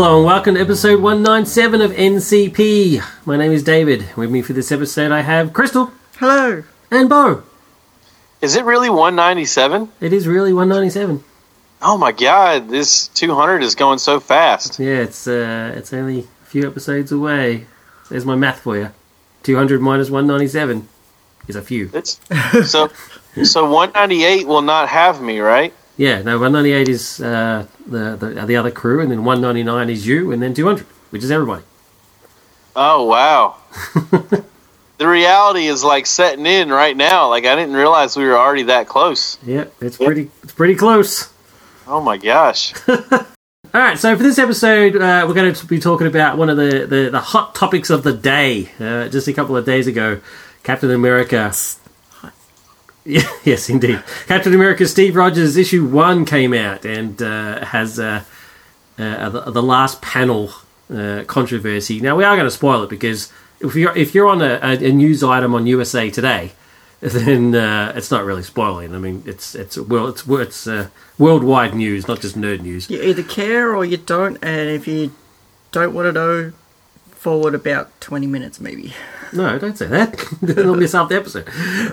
Hello and welcome to episode 197 of NCP. My name is David. With me for this episode I have Crystal Hello. and Bo. Is it really 197? It is really 197. Oh my god, this 200 is going so fast. Yeah, it's uh, it's only a few episodes away. There's my math for you. 200 minus 197 is a few. It's so so 198 will not have me, right? Yeah, no, 198 is uh, the, the the other crew, and then 199 is you, and then 200, which is everybody. Oh wow. the reality is like setting in right now. Like I didn't realize we were already that close. Yeah, it's pretty it's pretty close. Oh my gosh. All right, so for this episode, uh, we're going to be talking about one of the, the, the hot topics of the day. Uh, just a couple of days ago, Captain America. Yeah, yes, indeed. Captain America Steve Rogers issue one came out and uh, has uh, uh, the, last panel uh, controversy. Now we are going to spoil it because if you're if you're on a, a, a news item on USA Today, then uh, it's not really spoiling. I mean, it's it's well, it's it's uh, worldwide news, not just nerd news. You either care or you don't, and if you don't want to know, forward about 20 minutes maybe. No, don't say that. It'll miss half the episode.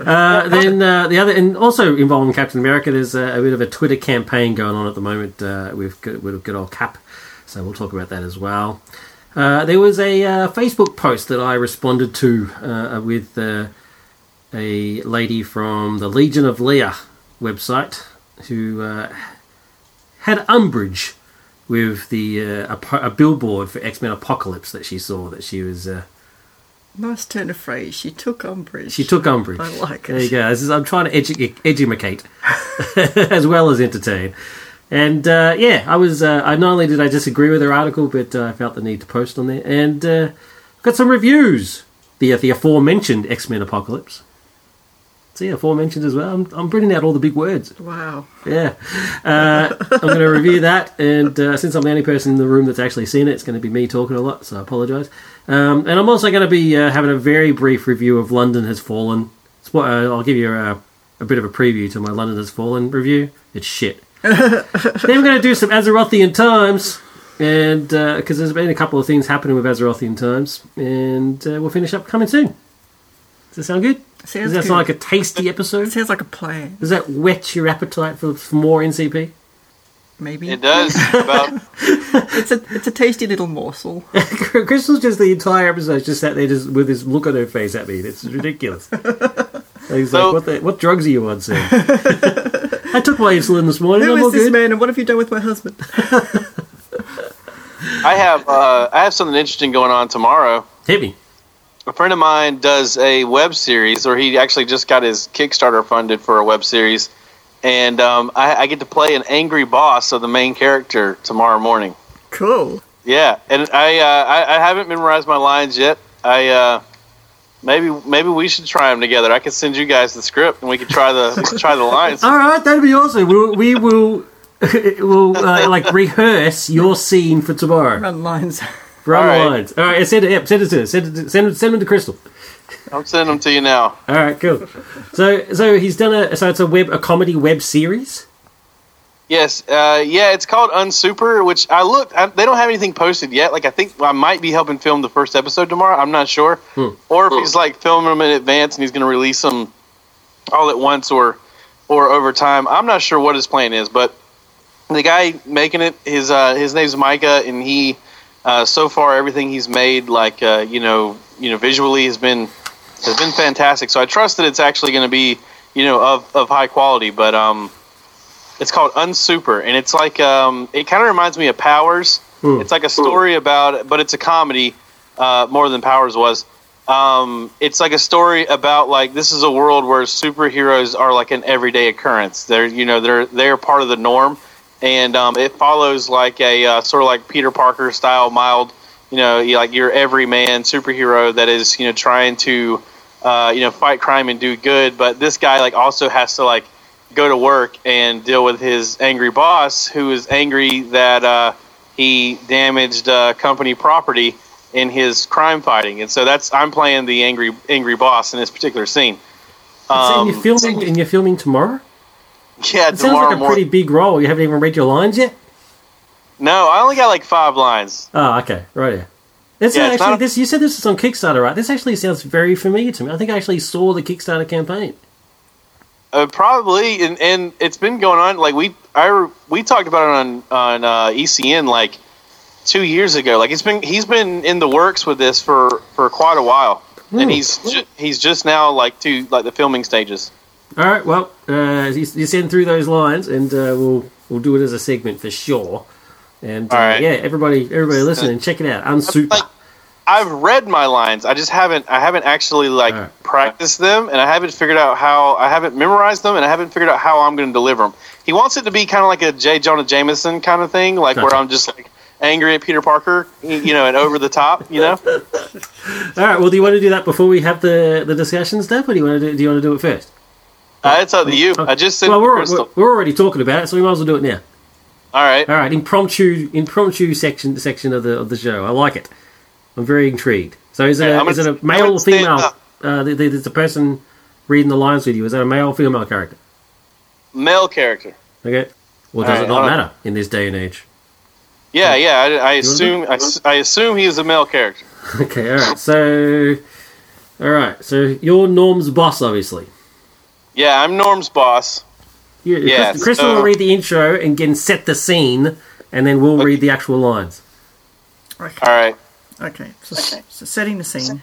Uh, then uh, the other, and also involving Captain America, there's a, a bit of a Twitter campaign going on at the moment uh, with good, with good old Cap. So we'll talk about that as well. Uh, there was a uh, Facebook post that I responded to uh, with uh, a lady from the Legion of Leia website who uh, had umbrage with the uh, a, a billboard for X Men Apocalypse that she saw that she was. Uh, Nice turn of phrase. She took umbrage. She took umbrage. I like it. There you go. Is, I'm trying to edu- educate as well as entertain. And uh, yeah, I was. Uh, I not only did I disagree with her article, but uh, I felt the need to post on there, and uh, got some reviews. The the aforementioned X Men Apocalypse. See, aforementioned as well. I'm, I'm bringing out all the big words. Wow. Yeah, uh, I'm going to review that, and uh, since I'm the only person in the room that's actually seen it, it's going to be me talking a lot, so I apologise. Um, and I'm also going to be uh, having a very brief review of London Has Fallen. Spo- uh, I'll give you a, a bit of a preview to my London Has Fallen review. It's shit. then we're going to do some Azerothian Times, and because there's been a couple of things happening with Azerothian Times, and uh, we'll finish up coming soon. Does that sound good? Sounds Does that good. sound like a tasty episode? Sounds like a plan. Does that whet your appetite for, for more NCP? Maybe. It does. About It's a it's a tasty little morsel. Crystal's just the entire episode just sat there just with this look on her face at me. It's ridiculous. He's So- like, what, the, what drugs are you on, Sam? I took my insulin this morning. Who I'm all is this good. man and what have you done with my husband? I have uh, I have something interesting going on tomorrow. Hit me. A friend of mine does a web series, or he actually just got his Kickstarter funded for a web series, and um, I, I get to play an angry boss of the main character tomorrow morning. Cool. Yeah, and I uh, I, I haven't memorized my lines yet. I uh, maybe maybe we should try them together. I could send you guys the script, and we could try the try the lines. All right, that'd be awesome. We'll, we will we'll uh, like rehearse your scene for tomorrow. Run lines. Run All right. lines. All right, send it. Yep, send it to us. Send it. To, send. Send them to Crystal. I'm sending them to you now. All right, cool. So so he's done a so it's a web a comedy web series. Yes, uh, yeah, it's called Unsuper, which I looked. I, they don't have anything posted yet. Like I think I might be helping film the first episode tomorrow. I'm not sure, or if he's like filming them in advance and he's going to release them all at once or or over time. I'm not sure what his plan is, but the guy making it, his uh, his name's Micah, and he uh, so far everything he's made, like uh, you know, you know, visually has been has been fantastic. So I trust that it's actually going to be you know of of high quality, but um. It's called Unsuper, and it's like um, it kind of reminds me of Powers. It's like a story about, but it's a comedy uh, more than Powers was. Um, it's like a story about like this is a world where superheroes are like an everyday occurrence. They're you know they're they're part of the norm, and um, it follows like a uh, sort of like Peter Parker style mild, you know, like your everyman superhero that is you know trying to uh, you know fight crime and do good, but this guy like also has to like go to work and deal with his angry boss, who is angry that uh, he damaged uh, company property in his crime fighting, and so that's I'm playing the angry angry boss in this particular scene. so Um, you're filming and you're filming tomorrow. yeah, It sounds like a pretty big role. You haven't even read your lines yet. No, I only got like five lines. Oh, okay, right. Yeah. This Yeah, actually a- this. You said this is on Kickstarter, right? This actually sounds very familiar to me. I think I actually saw the Kickstarter campaign. Uh, probably, and, and it's been going on. Like we, I we talked about it on on uh, ECN like two years ago. Like it's been he's been in the works with this for for quite a while, and Hmm. he's ju- he's just now like to like the filming stages. All right. Well, uh, you, you send through those lines, and uh, we'll we'll do it as a segment for sure. And uh, right. yeah, everybody, everybody listening, check it out. Unsuper. Like I've read my lines, I just haven't I haven't actually like right. practiced them, and I haven't figured out how I haven't memorized them, and I haven't figured out how I'm going to deliver them. He wants it to be kind of like a J. Jonah Jameson kind of thing, like where I'm just like angry at Peter Parker, you know, and over the top, you know. All right. Well, do you want to do that before we have the the discussion stuff, or do you want to do, do you want to do it first? Uh, it's up to you. I just sent well, we're, Crystal. we're we're already talking about it, so we might as well do it now. All right. All right, impromptu impromptu section section of the of the show. I like it. I'm very intrigued. So is it Okay, a, is it a male or female? Uh, the, the, the person reading the lines with you is that a male or female character? Male character. Okay. Well, does it not matter in this day and age? Yeah, yeah. I, I assume I, I assume he is a male character. Okay. All right. So, all right. So you're Norm's boss, obviously. Yeah, I'm Norm's boss. You, Yeah, Chris, Crystal so- will read the intro and again set the scene, and then we'll read the actual lines. Okay. All right. Okay. So, so setting the scene.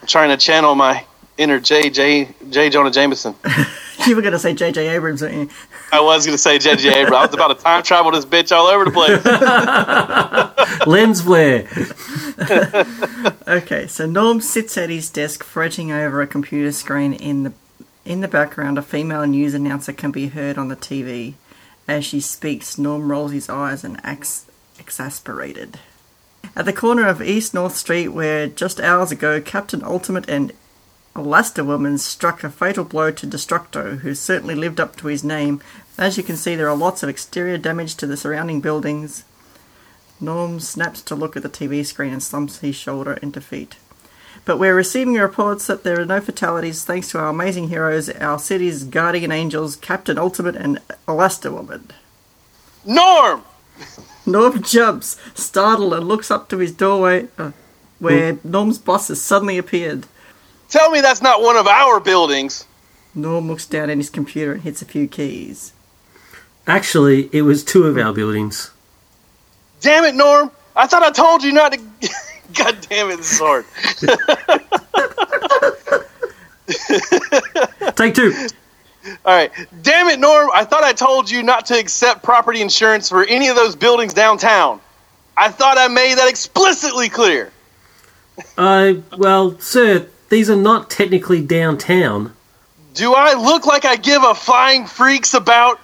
I'm trying to channel my inner J. J. J. Jonah Jameson. You were going to say J.J. Abrams, weren't you? I was going to say J.J. Abrams. I was about to time travel this bitch all over the place. Lens flare. Okay, so Norm sits at his desk, fretting over a computer screen. In the in the background, a female news announcer can be heard on the TV. As she speaks, Norm rolls his eyes and acts exasperated. At the corner of East North Street, where just hours ago Captain Ultimate and Elasta Woman struck a fatal blow to Destructo, who certainly lived up to his name. As you can see, there are lots of exterior damage to the surrounding buildings. Norm snaps to look at the TV screen and slumps his shoulder in defeat. But we're receiving reports that there are no fatalities thanks to our amazing heroes, our city's guardian angels, Captain Ultimate and Elasta Woman. Norm! Norm jumps, startled, and looks up to his doorway, uh, where Norm's boss has suddenly appeared. Tell me that's not one of our buildings. Norm looks down at his computer and hits a few keys. Actually, it was two of our buildings. Damn it, Norm! I thought I told you not to. God damn it, this is hard. Take two. All right. Damn it, Norm! I thought I told you not to accept property insurance for any of those buildings downtown. I thought I made that explicitly clear. Uh, well, sir, these are not technically downtown. Do I look like I give a flying freaks about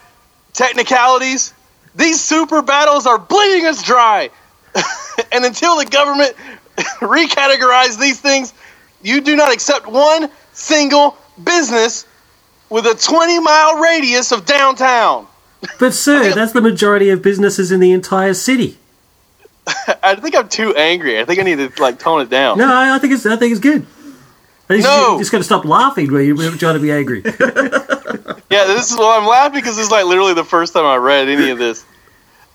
technicalities? These super battles are bleeding us dry. and until the government recategorize these things, you do not accept one single business with a 20 mile radius of downtown. But, sir, that's the majority of businesses in the entire city. I think I'm too angry. I think I need to like tone it down. No, I, I think it's I think it's good. I No. you just got to stop laughing when you're trying to be angry. Yeah, this is well. I'm laughing because this is like literally the first time I read any of this.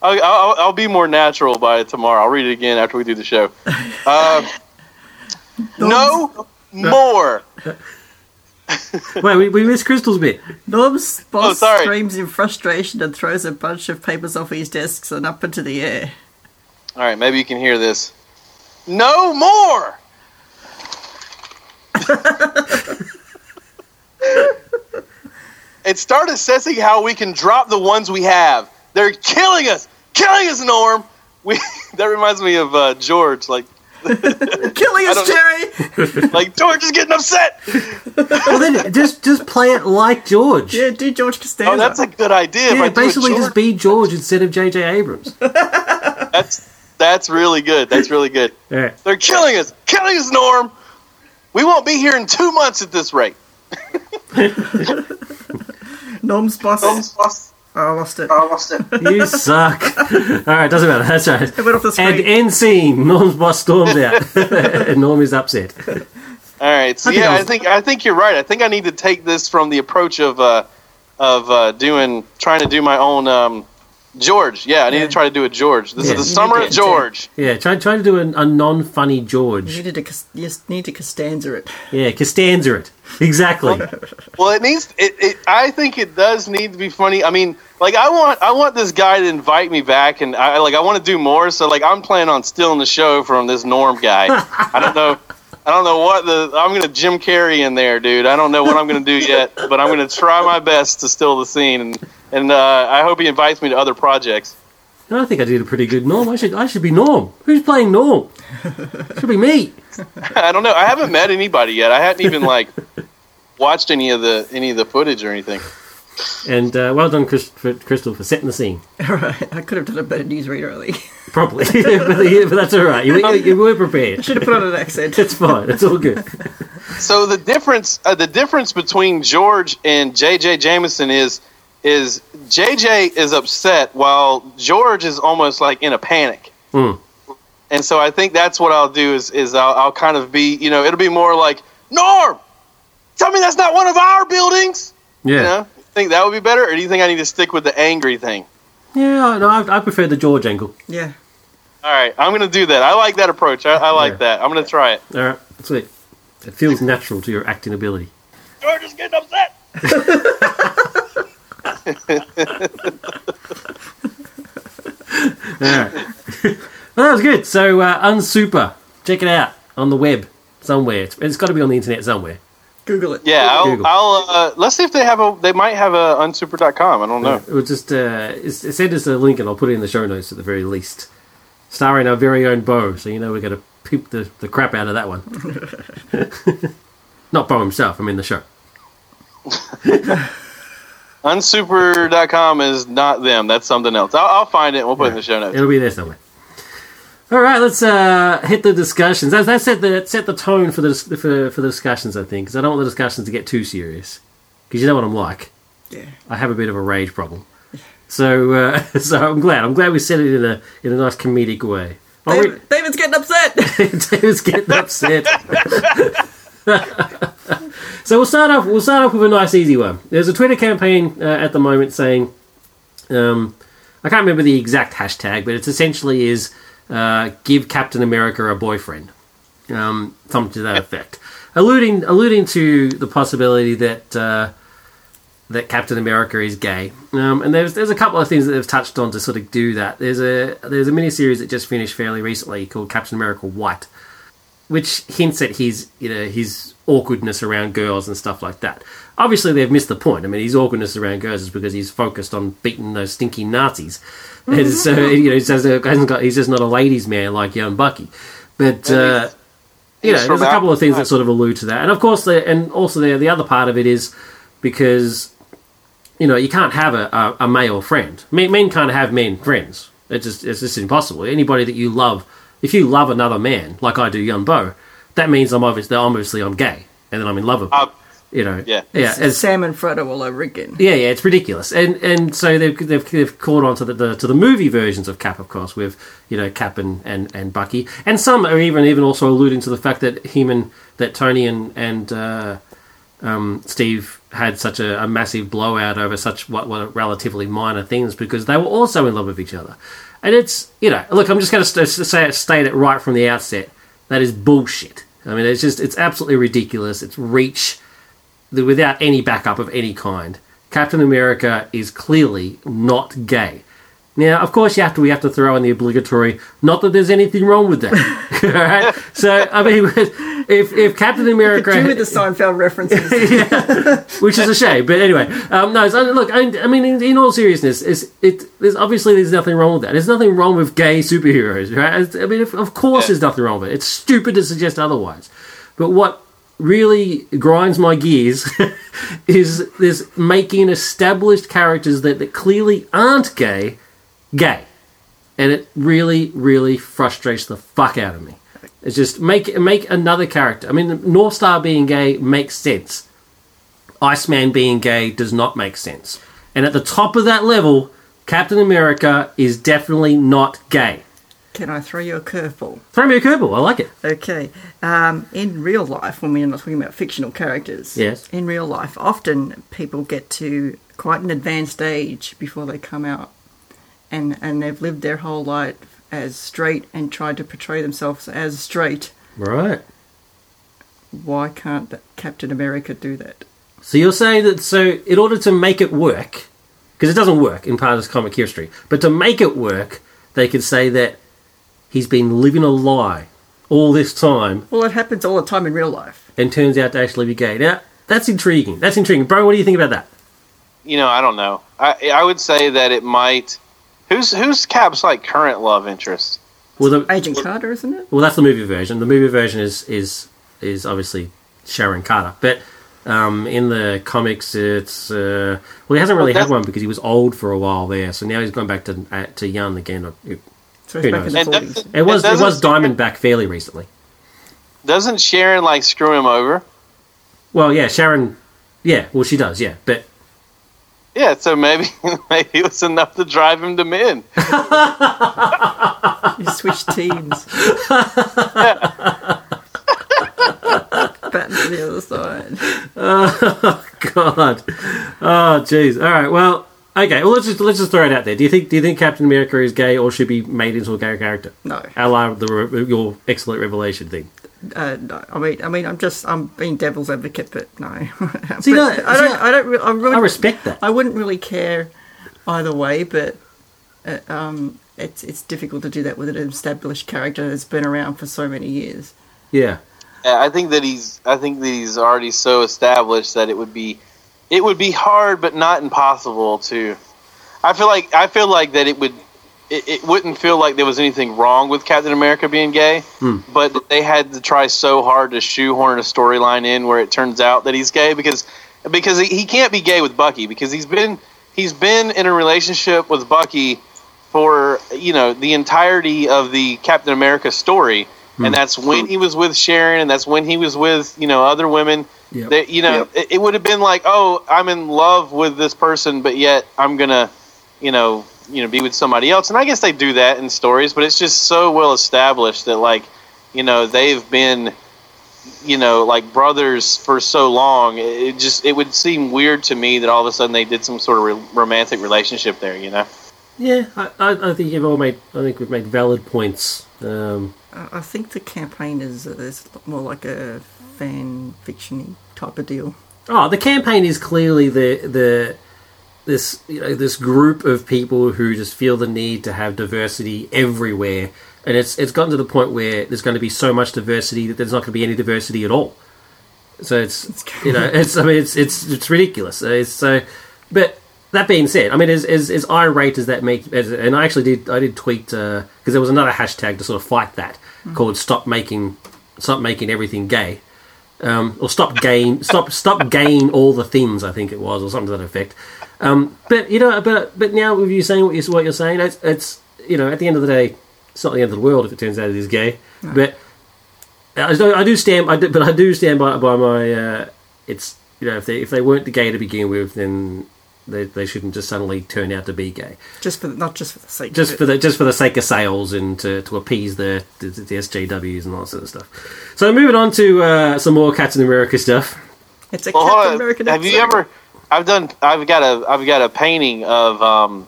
I'll, I'll, I'll be more natural by tomorrow. I'll read it again after we do the show. Uh, no more. Wait, we, we missed Crystal's bit. Norm's boss Oh, screams in frustration and throws a bunch of papers off his desks and up into the air. All right, maybe you can hear this. No more. and start assessing how we can drop the ones we have. They're killing us, killing us, Norm. We that reminds me of uh, George, like Killing us, Jerry! like George is getting upset. Well, then just just play it like George. yeah, do George Costanza. Oh, that's a good idea. Yeah, do basically George. just be George instead of J.J. Abrams. That's that's really good. That's really good. Yeah. They're killing us, killing us, Norm. We won't be here in two months at this rate. Norm's boss. Oh, I lost it. Oh, I lost it. You suck. All right, doesn't matter. That's right. It went off the And screen. end scene. Norm's boss storms out, and Norm is upset. All right. So I think yeah, I I think I think you're right. I think I need to take this from the approach of uh, of uh, doing trying to do my own um, George. Yeah, I need Yeah. to try to do a George. This Yeah. is the You summer need of to- George. Yeah, try try to do a, a non-funny You George. needed to you just need to Costanza it. Yeah, Costanza it exactly. Well, it needs. It, it. I think it does need to be funny. I mean, like I want. I want this guy to invite me back, and I like. I want to do more. So like, I'm planning on stealing the show from this Norm guy. I don't know. I don't know what the. I'm gonna Jim Carrey in there, dude. I don't know what I'm gonna do yet, but I'm gonna try my best to steal the scene, and and uh, I hope he invites me to other projects. I think I did a pretty good Norm. I should I should be Norm. Who's playing Norm? Should be me. I don't know. I haven't met anybody yet. I hadn't even like watched any of the any of the footage or anything. And uh, well done, Chris, for, Crystal, for setting the scene. Alright, I could have done a better newsreader, Ali. Properly, but, yeah, but that's all right. You, you, you were prepared. Should have put on an accent. It's fine. It's all good. So the difference, uh, the difference between George and J.J. Jameson is, is J.J. is upset while George is almost like in a panic. Hmm. And so I think that's what I'll do is, is I'll, I'll kind of be, you know, it'll be more like Norm. Tell me that's not one of our buildings. Yeah, You know, think that would be better, or do you think I need to stick with the angry thing? yeah. No, I, I prefer the George angle. Yeah. All right, I'm going to do that. I like that approach. I, I like Yeah. that. I'm going to try it. All right, sweet. It feels natural to your acting ability. George is getting upset. All right. well, that was good. So, uh, Unsuper, check it out on the web somewhere. It's, it's got to be on the internet somewhere. Google it. Yeah, I'll, Google. I'll uh, let's see if they have a. They might have a unsuper.com. I don't know. It will just uh, it send us a link and I'll put it in the show notes at the very least. Starring our very own Bo, so you know we're going to peep the, the crap out of that one. Not Bo himself, I mean the show. Unsuper.com is not them. That's something else. I'll, I'll find it. and We'll put it in the show notes. It'll be there somewhere. All right, let's uh, hit the discussions. That, that set the set the tone for the for, for the discussions, I think, because I don't want the discussions to get too serious. Because you know what I'm like. Yeah. I have a bit of a rage problem. So, uh, so I'm glad. I'm glad we said it in a in a nice comedic way. I'll David's getting upset. David's getting upset. so we'll start off. We'll start off with a nice, easy one. There's a Twitter campaign uh, at the moment saying, um, I can't remember the exact hashtag, but it's essentially is uh, give Captain America a boyfriend, um, something to that effect, alluding alluding to the possibility that. Uh, that Captain America is gay, um, and there's there's a couple of things that they've touched on to sort of do that. There's a there's a miniseries that just finished fairly recently called Captain America White, which hints at his you know his awkwardness around girls and stuff like that. Obviously, they've missed the point. I mean, his awkwardness around girls is because he's focused on beating those stinky Nazis, and so you know he hasn't got he's just not a ladies' man like young Bucky, but. Uh, you know, there's a couple of things that sort of allude to that, and of course, the and also the the other part of it is because you know you can't have a, a, a male friend. Men, men can't have men friends. It's just it's just impossible. Anybody that you love, if you love another man like I do, young Bo, that means I'm obviously obviously I'm gay, and then I'm in love with him. Uh, you know, yeah. yeah, as, Sam and Frodo all over again. yeah, yeah, it's ridiculous, and and so they've they've, they've caught on to the, the to the movie versions of Cap, of course, with you know Cap and, and, and Bucky, and some are even even also alluding to the fact that him and that Tony and and uh, um, Steve had such a, a massive blowout over such what were relatively minor things because they were also in love with each other, and it's you know look, I'm just going to st- state it right from the outset that is bullshit. I mean, it's just it's absolutely ridiculous. It's reach without any backup of any kind. Captain America is clearly not gay. Now, of course, you have to we have to throw in the obligatory. Not that there's anything wrong with that. All right? So, I mean, if if Captain America, Do with the Seinfeld references. which is a shame, but anyway, um, no. So, look, I, I mean, in, in all seriousness, it's, it there's obviously there's nothing wrong with that. There's nothing wrong with gay superheroes, right? I mean, of, of course, there's nothing wrong with it. It's stupid to suggest otherwise. But what really grinds my gears is this making established characters that, that clearly aren't gay gay, and it really, really frustrates the fuck out of me. It's just make make another character. I mean, Northstar being gay makes sense. Iceman being gay does not make sense. And at the top of that level, Captain America is definitely not gay. Can I throw you a curveball? Throw me a curveball. I like it. Okay. Um, in real life, when we're not talking about fictional characters, Yes. in real life, often people get to quite an advanced age before they come out and and they've lived their whole life as straight and tried to portray themselves as straight. Right. Why can't the- Captain America do that? So you're saying that so in order to make it work, because it doesn't work in part of this comic history, but to make it work, they could say that he's been living a lie all this time Well, it happens all the time in real life. and turns out to actually be gay. Now that's intriguing. That's intriguing, bro. What do you think about that? You know, I don't know. I I would say that it might. Who's who's Cap's like current love interest? Well, the, Agent Carter, isn't it? well, that's the movie version. The movie version is is is obviously Sharon Carter, but um, in the comics, it's uh, well, he hasn't really Well, had one because he was old for a while there. So now he's gone back to uh, to young again. It, So Who back knows? in the And forties. doesn't- it was and it was Diamondback fairly recently. Doesn't Sharon like screw him over? Well, yeah, Sharon. Yeah, well, she does. Yeah, but Yeah, so maybe maybe it was enough to drive him to men. You switch teams. Batman to the other side. Oh, God, oh jeez. All right, well, okay. Well, let's just let's just throw it out there. Do you think do you think Captain America is gay or should be made into a gay character? No. A la the your excellent revelation thing. Uh, no, I mean, I mean, I'm just, I'm being devil's advocate, but no. See, But no, I see, don't, I don't, re- I, really, I respect that. I wouldn't really care either way, but uh, um, it's it's difficult to do that with an established character that's been around for so many years. Yeah. Yeah, I think that he's I think that he's already so established that it would be it would be hard but not impossible to I feel like I feel like that it would it, it wouldn't feel like there was anything wrong with Captain America being gay, hmm. but they had to try so hard to shoehorn a storyline in where it turns out that he's gay because because he, he can't be gay with Bucky because he's been he's been in a relationship with Bucky for you know the entirety of the Captain America story, hmm. and that's when he was with Sharon, and that's when he was with you know other women. Yep. That you know, it, it would have been like, oh, I'm in love with this person, but yet I'm gonna, you know, you know, be with somebody else. And I guess they do that in stories, but it's just so well established that like, you know, they've been, you know, like brothers for so long. It it just it would seem weird to me that all of a sudden they did some sort of re- romantic relationship there. You know. Yeah, I, I, I think you've all made. I think we've made valid points. Um, I I think the campaign is, is more like a fan fiction type of deal. oh, the campaign is clearly the the this you know this group of people who just feel the need to have diversity everywhere, and it's it's gotten to the point where there's going to be so much diversity that there's not going to be any diversity at all. So it's you know it's I mean it's it's it's ridiculous. It's so, but that being said, I mean as as, as irate as that make, as, and I actually did I did tweet uh, because there was another hashtag to sort of fight that hmm. called "Stop Making Stop Making Everything Gay." Um, or stop gain, stop stop gain all the things. I think it was, or something to that effect. Um, but you know, but but now with you saying what you what you're saying, it's, it's you know, at the end of the day, it's not the end of the world if it turns out it is gay. But I do, I do stand, I do, but I do stand by by my. Uh, it's you know, if they if they weren't the gay to begin with, then they, they shouldn't just suddenly turn out to be gay Just for not just for the sake just of for it. the just for the sake of sales and to, to appease the, the the SJWs and all that sort of stuff. So moving on to uh, some more Captain America stuff. It's a Well, Captain on. American Have you ever? I've done. I've got a. I've got a painting of. Um,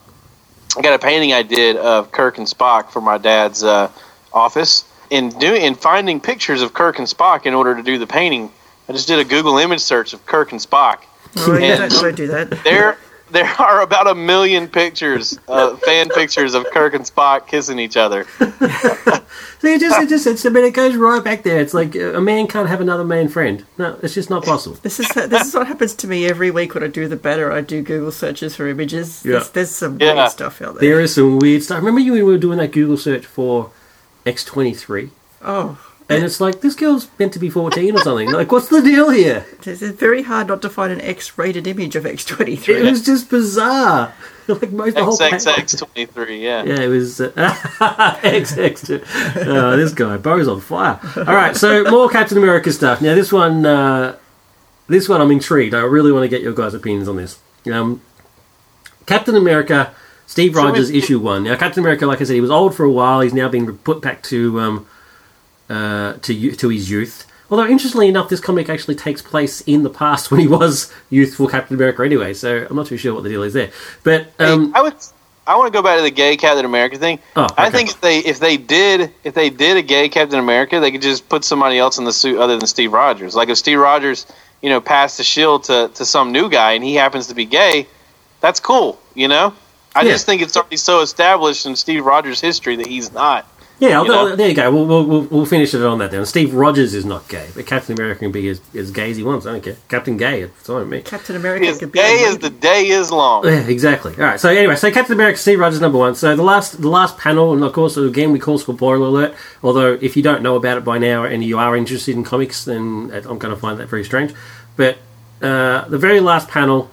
I got a painting I did of Kirk and Spock for my dad's uh, office. In doing in finding pictures of Kirk and Spock in order to do the painting, I just did a Google image search of Kirk and Spock. Oh, you And- don't, don't do that. There, there are about a million pictures, uh, fan pictures of Kirk and Spock kissing each other. See, it just it just it's, I mean, it goes right back there. It's like a man can't have another man friend. No, it's just not possible. This is this is what happens to me every week when I do the better. I do Google searches for images. Yeah. There's, there's some Yeah. weird stuff out there. There is some weird stuff. Remember you when we were doing that Google search for X twenty three, Oh, and it's like this girl's meant to be fourteen or something. Like, what's the deal here? it's, it's very hard not to find an X-rated image of X23. It was just bizarre. Like most the whole pa- XXX twenty three. Yeah. Yeah, it was uh, XX. Uh, this guy, Bo's on fire. All right, so more Captain America stuff. Now, this one, uh, this one, I'm intrigued. I really want to get your guys' opinions on this. Um, Captain America, Steve Rogers, issue one. Now, Captain America, like I said, he was old for a while. He's now been put back to um, uh, to to his youth. Although, interestingly enough, this comic actually takes place in the past when he was youthful Captain America anyway. So I'm not too sure what the deal is there. But um, Hey, I would I want to go back to the gay Captain America thing. Oh, I think if they if they did if they did a gay Captain America, they could just put somebody else in the suit other than Steve Rogers. Like if Steve Rogers, you know, passed the shield to to some new guy and he happens to be gay, that's cool. You know, I Yeah. just think it's already so established in Steve Rogers' history that he's not. Yeah, You know? there you go. We'll, we'll, we'll, we'll finish it on that then. Steve Rogers is not gay, but Captain America can be as, as gay as he wants. I don't care. Captain Gay, it's fine me. Captain America As could be gay a as the day is long. Yeah, exactly. All right. So anyway, so Captain America, Steve Rogers, number one. So the last, the last panel, and of course, again, we call spoiler alert. Although, if you don't know about it by now and you are interested in comics, then I'm going to find that very strange. But uh, the very last panel,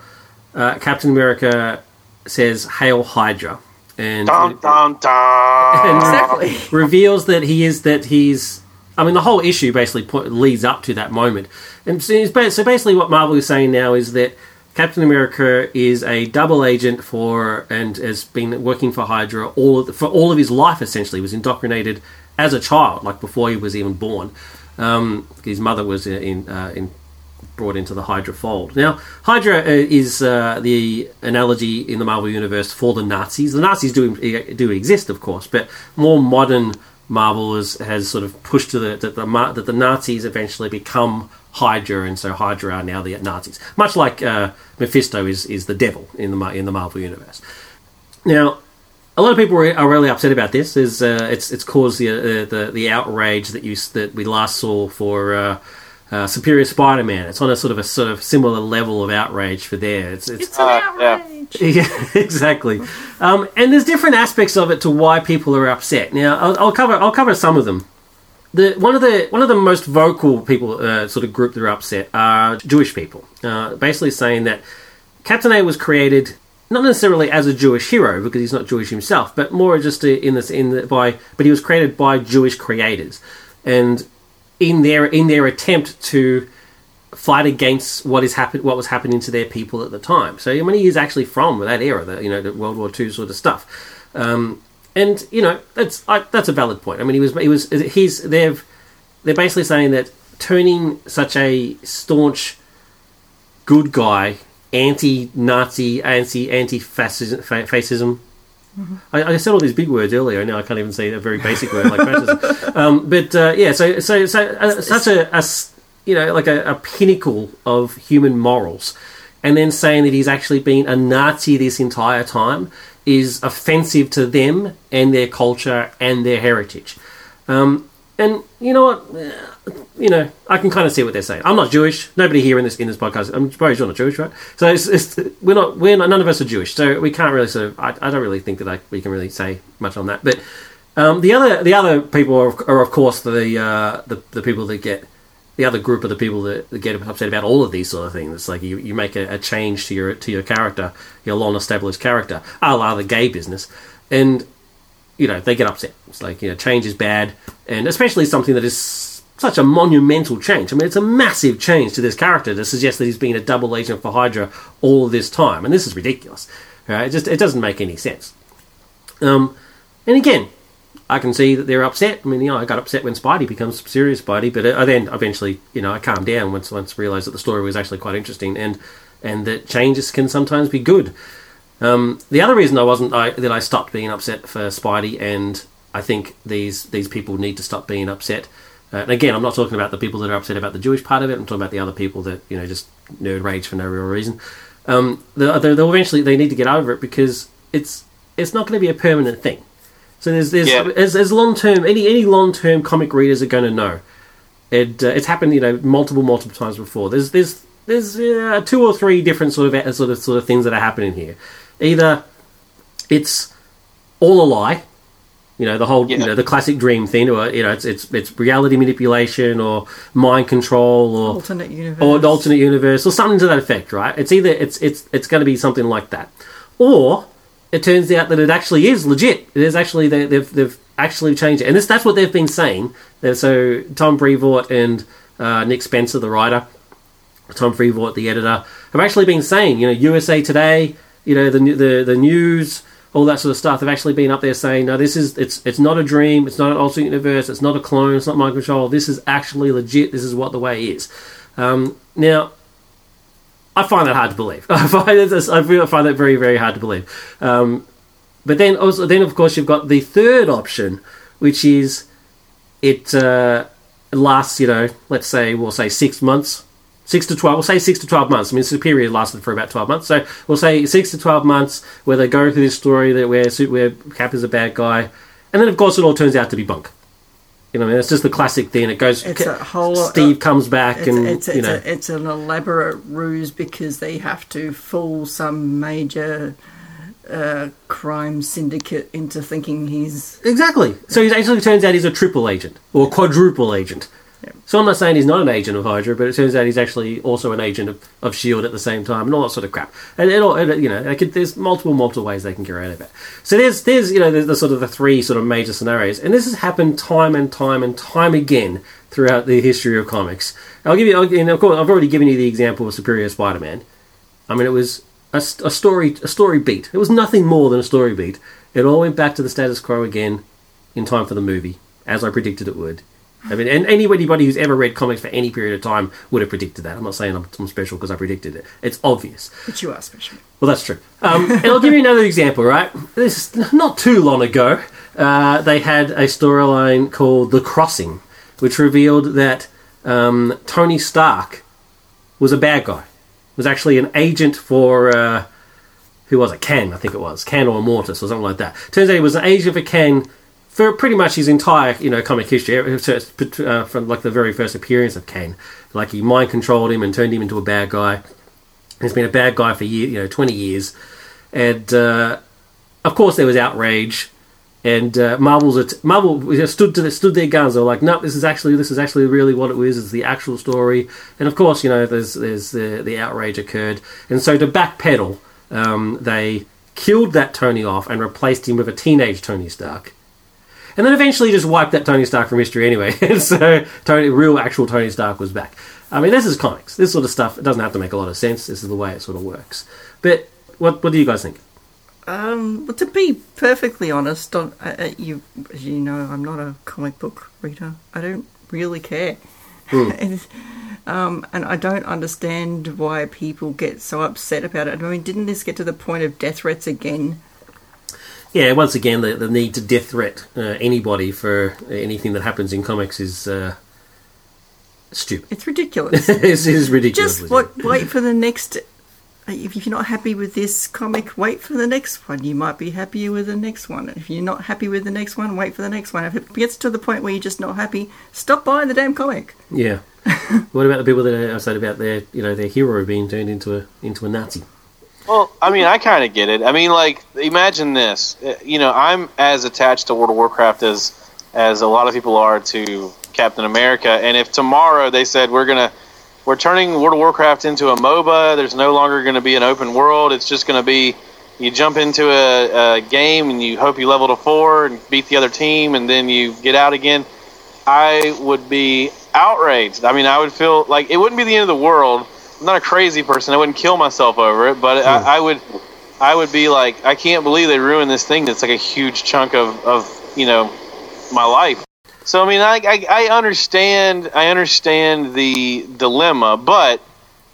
uh, Captain America says "Hail Hydra," and Dun, dun, dun. Exactly. reveals that he is that he's. I mean, the whole issue basically po- leads up to that moment, and so, so basically, what Marvel is saying now is that Captain America is a double agent for and has been working for Hydra all of the, for all of his life. Essentially, He was indoctrinated as a child, like before he was even born. Um, his mother was in, in, uh, in brought into the Hydra fold. Now, Hydra uh, is uh, the analogy in the Marvel universe for the Nazis. The Nazis do do exist, of course, but more modern Marvel has, sort of pushed to the that the that the Nazis eventually become Hydra, and so Hydra are now the Nazis. Much like uh, Mephisto is is the devil in the in the Marvel universe. Now, a lot of people are really upset about this. Is uh, it's it's caused the, uh, the the outrage that you that we last saw for uh, Superior Spider-Man. It's on a sort of a sort of similar level of outrage for there. It's it's, It's an Uh, yeah. outrage. yeah, exactly. Um, and there's different aspects of it to why people are upset. Now, I'll, I'll cover I'll cover some of them. The one of the one of the most vocal people uh, sort of group that are upset are Jewish people. Uh, basically saying that Captain A was created not necessarily as a Jewish hero because he's not Jewish himself, but more just in this in the, by but he was created by Jewish creators, and in their in their attempt to fight against what is happen what was happening to their people at the time. So I mean, he is actually from that era, the, you know, the World War II sort of stuff. Um, and you know, that's I, that's a valid point. I mean, he was he was he's they've they're basically saying that turning such a staunch good guy, anti-Nazi, anti anti-fascism, fa- fascism. I, I said all these big words earlier. Now I can't even say a very basic word like fascism. Um, but uh, yeah, so so so uh, such a, a you know like a, a pinnacle of human morals, and then saying that he's actually been a Nazi this entire time is offensive to them and their culture and their heritage. Um, and you know what? You know, I can kind of see what they're saying. I'm not Jewish. Nobody here in this in this podcast. I'm suppose you're not Jewish, right? So it's, it's, we're not. We're not, none of us are Jewish. So we can't really sort of. I, I don't really think that I, we can really say much on that. But um, the other the other people are, are of course the, uh, the the people that get the other group of the people that, that get upset about all of these sort of things. It's like you, you make a, a change to your to your character, your long established character, a la the gay business, and you know they get upset. It's like you know change is bad, and especially something that is such a monumental change. I mean, it's a massive change to this character to suggest that he's been a double agent for Hydra all this time, and this is ridiculous. Right? It just it doesn't make any sense. Um, and again, I can see that they're upset. I mean, you know, I got upset when Spidey becomes serious Spidey, but I then eventually, you know, I calmed down once once realised that the story was actually quite interesting and and that changes can sometimes be good. Um, the other reason I wasn't I, that I stopped being upset for Spidey, and I think these these people need to stop being upset. Uh, and again, I'm not talking about the people that are upset about the Jewish part of it. I'm talking about the other people that you know just nerd rage for no real reason. Um, they'll, they'll eventually they need to get over it because it's it's not going to be a permanent thing. So there's there's Yeah. as, as long term any any long term comic readers are going to know. It uh, it's happened you know multiple multiple times before. There's there's there's uh, two or three different sort of uh, sort of sort of things that are happening here. Either it's all a lie, you know the whole you know the classic dream thing, or you know it's it's it's reality manipulation or mind control or Alternate universe. or an alternate universe or something to that effect, right? It's either it's it's it's going to be something like that, or it turns out that it actually is legit. It is actually they, they've they've actually changed it, and this that's what they've been saying. So Tom Brevoort and uh, Nick Spencer, the writer, Tom Brevoort, the editor, have actually been saying, you know, USA Today, you know, the the the news. All that sort of stuff. They've actually been up there saying, "No, this is it's it's not a dream. It's not an alternate universe. It's not a clone. It's not mind control. This is actually legit. This is what the way is." Um, now, I find that hard to believe. I find it, I find that very, very hard to believe. Um, but then also then of course you've got the third option, which is it uh, lasts. You know, let's say we'll say six months. Six to twelve. We'll say six to twelve months. I mean, Superior lasted for about twelve months, so we'll say six to twelve months where they go through this story that where where Cap is a bad guy, and then of course it all turns out to be bunk. You know, I mean, it's just the classic thing. It goes. It's a whole- Steve comes back, It's, and it's, you know, a, it's an elaborate ruse because they have to fool some major uh, crime syndicate into thinking he's. Exactly. So he actually turns out he's a triple agent or quadruple agent. So I'm not saying he's not an agent of Hydra, but it turns out he's actually also an agent of, of Shield at the same time, and all that sort of crap. And it all, you know, there's multiple, multiple ways they can get around it. So there's, there's, you know, there's the sort of the three sort of major scenarios, and this has happened time and time and time again throughout the history of comics. I'll give you, and of course, I've already given you the example of Superior Spider-Man. I mean, it was a, a story, a story beat. It was nothing more than a story beat. It all went back to the status quo again in time for the movie, as I predicted it would. I mean, and anybody who's ever read comics for any period of time would have predicted that. I'm not saying I'm, I'm special because I predicted it. It's obvious. But you are special. Well, that's true. Um, and I'll give you another example, right? This is not too long ago. Uh, they had a storyline called The Crossing, which revealed that um, Tony Stark was a bad guy. Was actually an agent for uh, who was it? Ken, I think it was Ken or Mortis or something like that. Turns out he was an agent for Kang for pretty much his entire you know comic history, uh, from like the very first appearance of Kang. Like he mind controlled him and turned him into a bad guy. He's been a bad guy for year, you know, twenty years, and uh, of course there was outrage. And uh, Marvel's at, Marvel you know, stood to the, stood their guns. They were like, "No, this is actually this is actually really what it is. It's the actual story." And of course, you know, there's there's the the outrage occurred, and so to backpedal, um, they killed that Tony off and replaced him with a teenage Tony Stark. And then eventually just wiped that Tony Stark from history anyway. and so Tony, real actual Tony Stark was back. I mean, this is comics. This sort of stuff it doesn't have to make a lot of sense. This is the way it sort of works. But what what do you guys think? Um, well, to be perfectly honest, on, uh, uh, you as you know, I'm not a comic book reader. I don't really care, and, um, and I don't understand why people get so upset about it. I mean, didn't this get to the point of death threats again? Yeah, once again, the, the need to death threat uh, anybody for anything that happens in comics is uh, stupid. It's ridiculous. it is ridiculous. Just what, wait for the next. If you're not happy with this comic, wait for the next one. You might be happier with the next one. If you're not happy with the next one, wait for the next one. If it gets to the point where you're just not happy, stop buying the damn comic. Yeah. what about the people that I said about their you know their hero being turned into a into a Nazi? Well, I mean, I kind of get it. I mean, like, imagine this. Uh, You know, I'm as attached to World of Warcraft as as a lot of people are to Captain America. And if tomorrow they said we're gonna we're turning World of Warcraft into a MOBA, there's no longer going to be an open world. It's just going to be you jump into a, a game and you hope you level to four and beat the other team, and then you get out again. I would be outraged. I mean, I would feel like it wouldn't be the end of the world. I'm not a crazy person. I wouldn't kill myself over it, but I, I would, I would be like, I can't believe they ruined this thing. That's like a huge chunk of, of you know, my life. So I mean, I, I, I understand, I understand the dilemma, but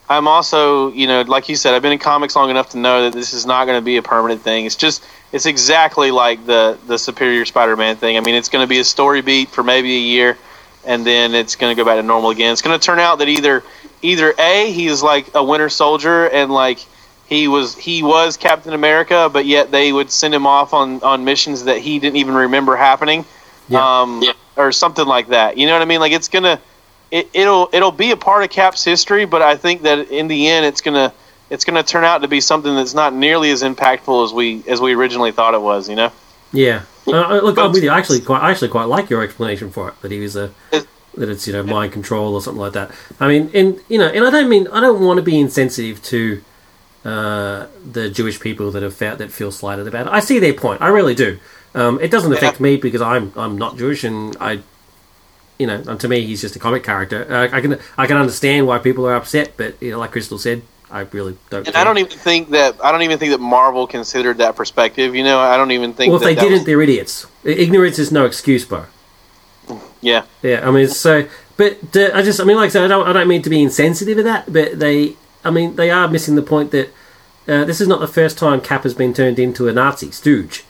I'm also, you know, like you said, I've been in comics long enough to know that this is not going to be a permanent thing. It's just, it's exactly like the the Superior Spider-Man thing. I mean, it's going to be a story beat for maybe a year, and then it's going to go back to normal again. It's going to turn out that either either a he's like a Winter Soldier and like he was he was Captain America, but yet they would send him off on on missions that he didn't even remember happening, Yeah. um, or something like that. You know what I mean? Like it's gonna it, it'll it'll be a part of Cap's history, but I think that in the end, it's gonna it's gonna turn out to be something that's not nearly as impactful as we as we originally thought it was. You know? Yeah. Uh, look, I'm with you. I actually quite, I actually quite like your explanation for it. That he was a It- that it's you know mind control or something like that. I mean, and you know, and I don't mean I don't want to be insensitive to uh, the Jewish people that have felt that feel slighted about it. I see their point. I really do. Um, it doesn't affect me because I'm I'm not Jewish and I. You know, and to me, he's just a comic character. Uh, I can I can understand why people are upset, but you know, like Crystal said, I really don't. And care. I don't even think that I don't even think that Marvel considered that perspective. You know, I don't even think. Well, if they didn't, was- they're idiots. Ignorance is no excuse, bro. Yeah, Yeah, I mean, so, but uh, I just, I mean, like I said, I don't, I don't mean to be insensitive of that, but they, I mean, they are missing the point that uh, this is not the first time Cap has been turned into a Nazi stooge.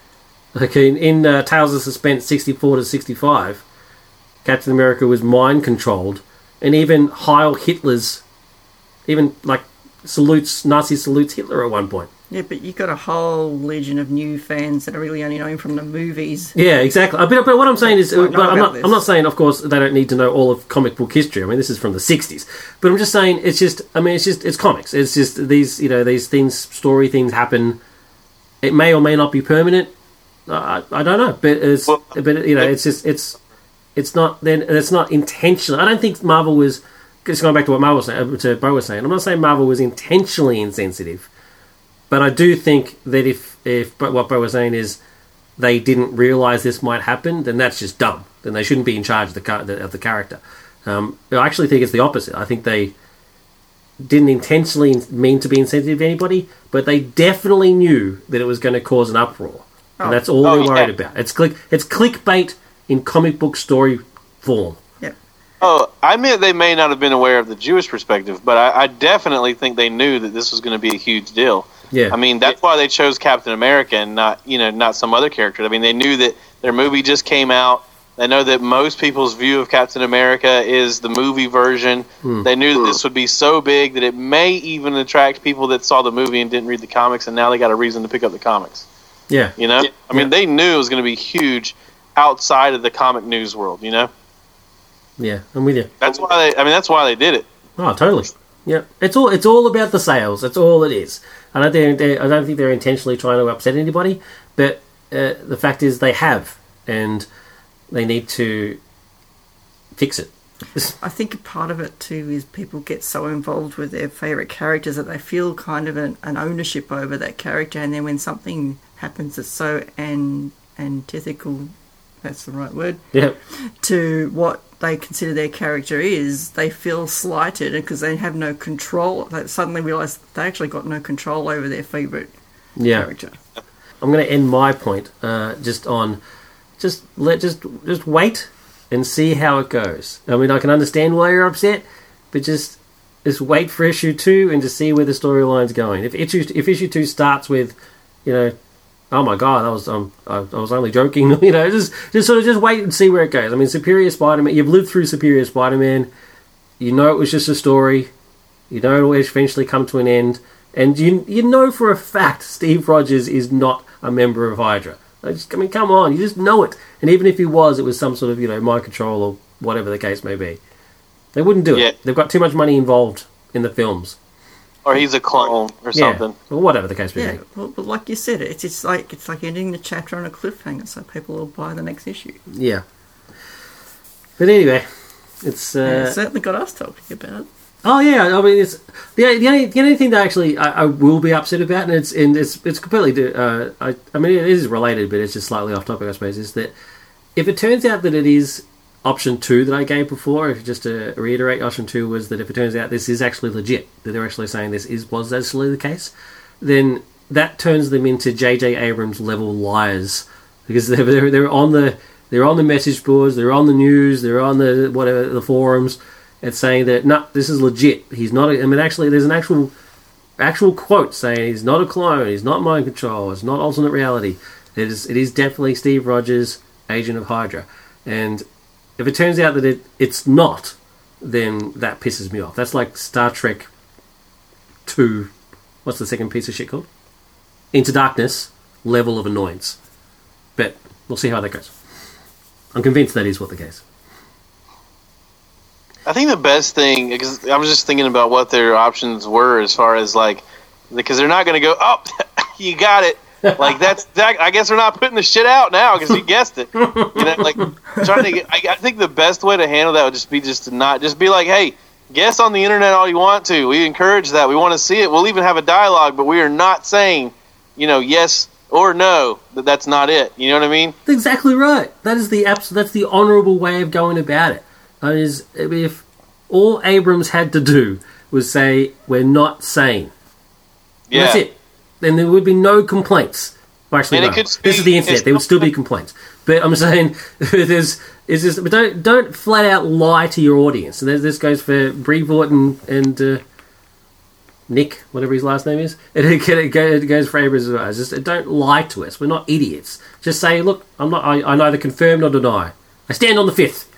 Okay, in, in uh, Tales of Suspense 64 to 65, Captain America was mind controlled, and even Heil Hitler's, even like salutes Nazi salutes Hitler at one point. Yeah, but you've got a whole legion of new fans that are really only knowing from the movies. Yeah, exactly. Uh, But, but what I'm saying is, but I'm not. this. I'm not saying, of course, they don't need to know all of comic book history. I mean, this is from the '60s. But I'm just saying, it's just. I mean, it's just. It's comics. It's just these. You know, these things, story things happen. It may or may not be permanent. I, I don't know, but it's. Well, but you know, it's just. It's. It's not. Then it's not intentional. I don't think Marvel was. Just going back to what Marvel was saying, to Bo was saying. I'm not saying Marvel was intentionally insensitive, but I do think that if if but what Bo was saying is they didn't realize this might happen, then that's just dumb. Then they shouldn't be in charge of the char- of the character. Um, I actually think it's the opposite. I think they didn't intentionally mean to be insensitive to anybody, but they definitely knew that it was going to cause an uproar, and that's all Oh, they're worried yeah. about. It's click it's clickbait in comic book story form. Yep. Oh, I admit they may not have been aware of the Jewish perspective, but I, I definitely think they knew that this was going to be a huge deal. Yeah, I mean, that's why they chose Captain America and not, you know, not some other character. I mean, they knew that their movie just came out. They know that most people's view of Captain America is the movie version. Hmm. They knew that hmm. this would be so big that it may even attract people that saw the movie and didn't read the comics, and now they got a reason to pick up the comics. yeah, You know, I mean, they knew it was going to be huge outside of the comic news world. You know, yeah. I'm with you. that's why they. I mean, that's why they did it. Oh, totally. Yeah, it's all it's all about the sales. That's all it is. I don't think they're, I don't think they're intentionally trying to upset anybody, but uh, the fact is they have, and they need to fix it. I think part of it too is people get so involved with their favourite characters that they feel kind of an, an ownership over that character, and then when something happens that's so an, antithetical, that's the right word, yeah, to what they consider their character is, they feel slighted because they have no control. They suddenly realise they actually got no control over their favourite yeah. character. I'm going to end my point uh, just on just let just just wait and see how it goes. I mean, I can understand why you're upset, but just just wait for issue two and just see where the storyline's going. If issue if issue two starts with, you know, oh my god, I was um, I, I was only joking, you know, just just sort of just wait and see where it goes. I mean, Superior Spider-Man, you've lived through Superior Spider-Man, you know it was just a story, you know it'll eventually come to an end, and you you know for a fact Steve Rogers is not a member of Hydra. I, just, I mean, come on, you just know it. And even if he was, it was some sort of you know mind control or whatever the case may be. They wouldn't do Yeah. it. They've got too much money involved in the films. Or he's a clone or something. Yeah, or whatever the case may Yeah, be. well, but like you said, it's it's like it's like ending the chapter on a cliffhanger, so people will buy the next issue. Yeah. But anyway, it's uh, And it certainly got us talking about it. Oh yeah, I mean it's the the only the only thing that actually I, I will be upset about, and it's and it's it's completely. Uh, I I mean it is related, but it's just slightly off topic, I suppose. Is that if it turns out that it is option two that I gave before, if just to reiterate, option two was that if it turns out this is actually legit, that they're actually saying this is was actually the case, then that turns them into J.J. Abrams level liars because they're, they're they're on the they're on the message boards, they're on the news, they're on the whatever the forums. It's saying that no, this is legit. He's not. A, I mean, actually, there's an actual actual quote saying he's not a clone, he's not mind control, it's not alternate reality. It is it is definitely Steve Rogers, agent of Hydra. And if it turns out that it, it's not, then that pisses me off. That's like Star Trek two what's the second piece of shit called? Into Darkness level of annoyance. But we'll see how that goes. I'm convinced that is what the case. I think the best thing because I was just thinking about what their options were as far as like because they're not going to go oh you got it like that's that, I guess they're not putting the shit out now because you guessed it. You know like trying to get I, I think the best way to handle that would just be just to not just be like hey guess on the internet all you want to. We encourage that. We want to see it. We'll even have a dialogue but we are not saying you know yes or no that that's not it. You know what I mean? That's exactly right. That is the abs- That's the honourable way of going about it. That is, if all Abrams had to do was say we're not saying, yeah. that's it, then there would be no complaints. Well, actually, no. this is the internet. There would still be complaints. But I'm saying there's is just but don't don't flat out lie to your audience. And this goes for Brevoort and and uh, Nick, whatever his last name is. It, it, it goes for Abrams as well. It's just don't lie to us. We're not idiots. Just say, look, I'm not. I, I neither confirm nor deny. I stand on the fifth.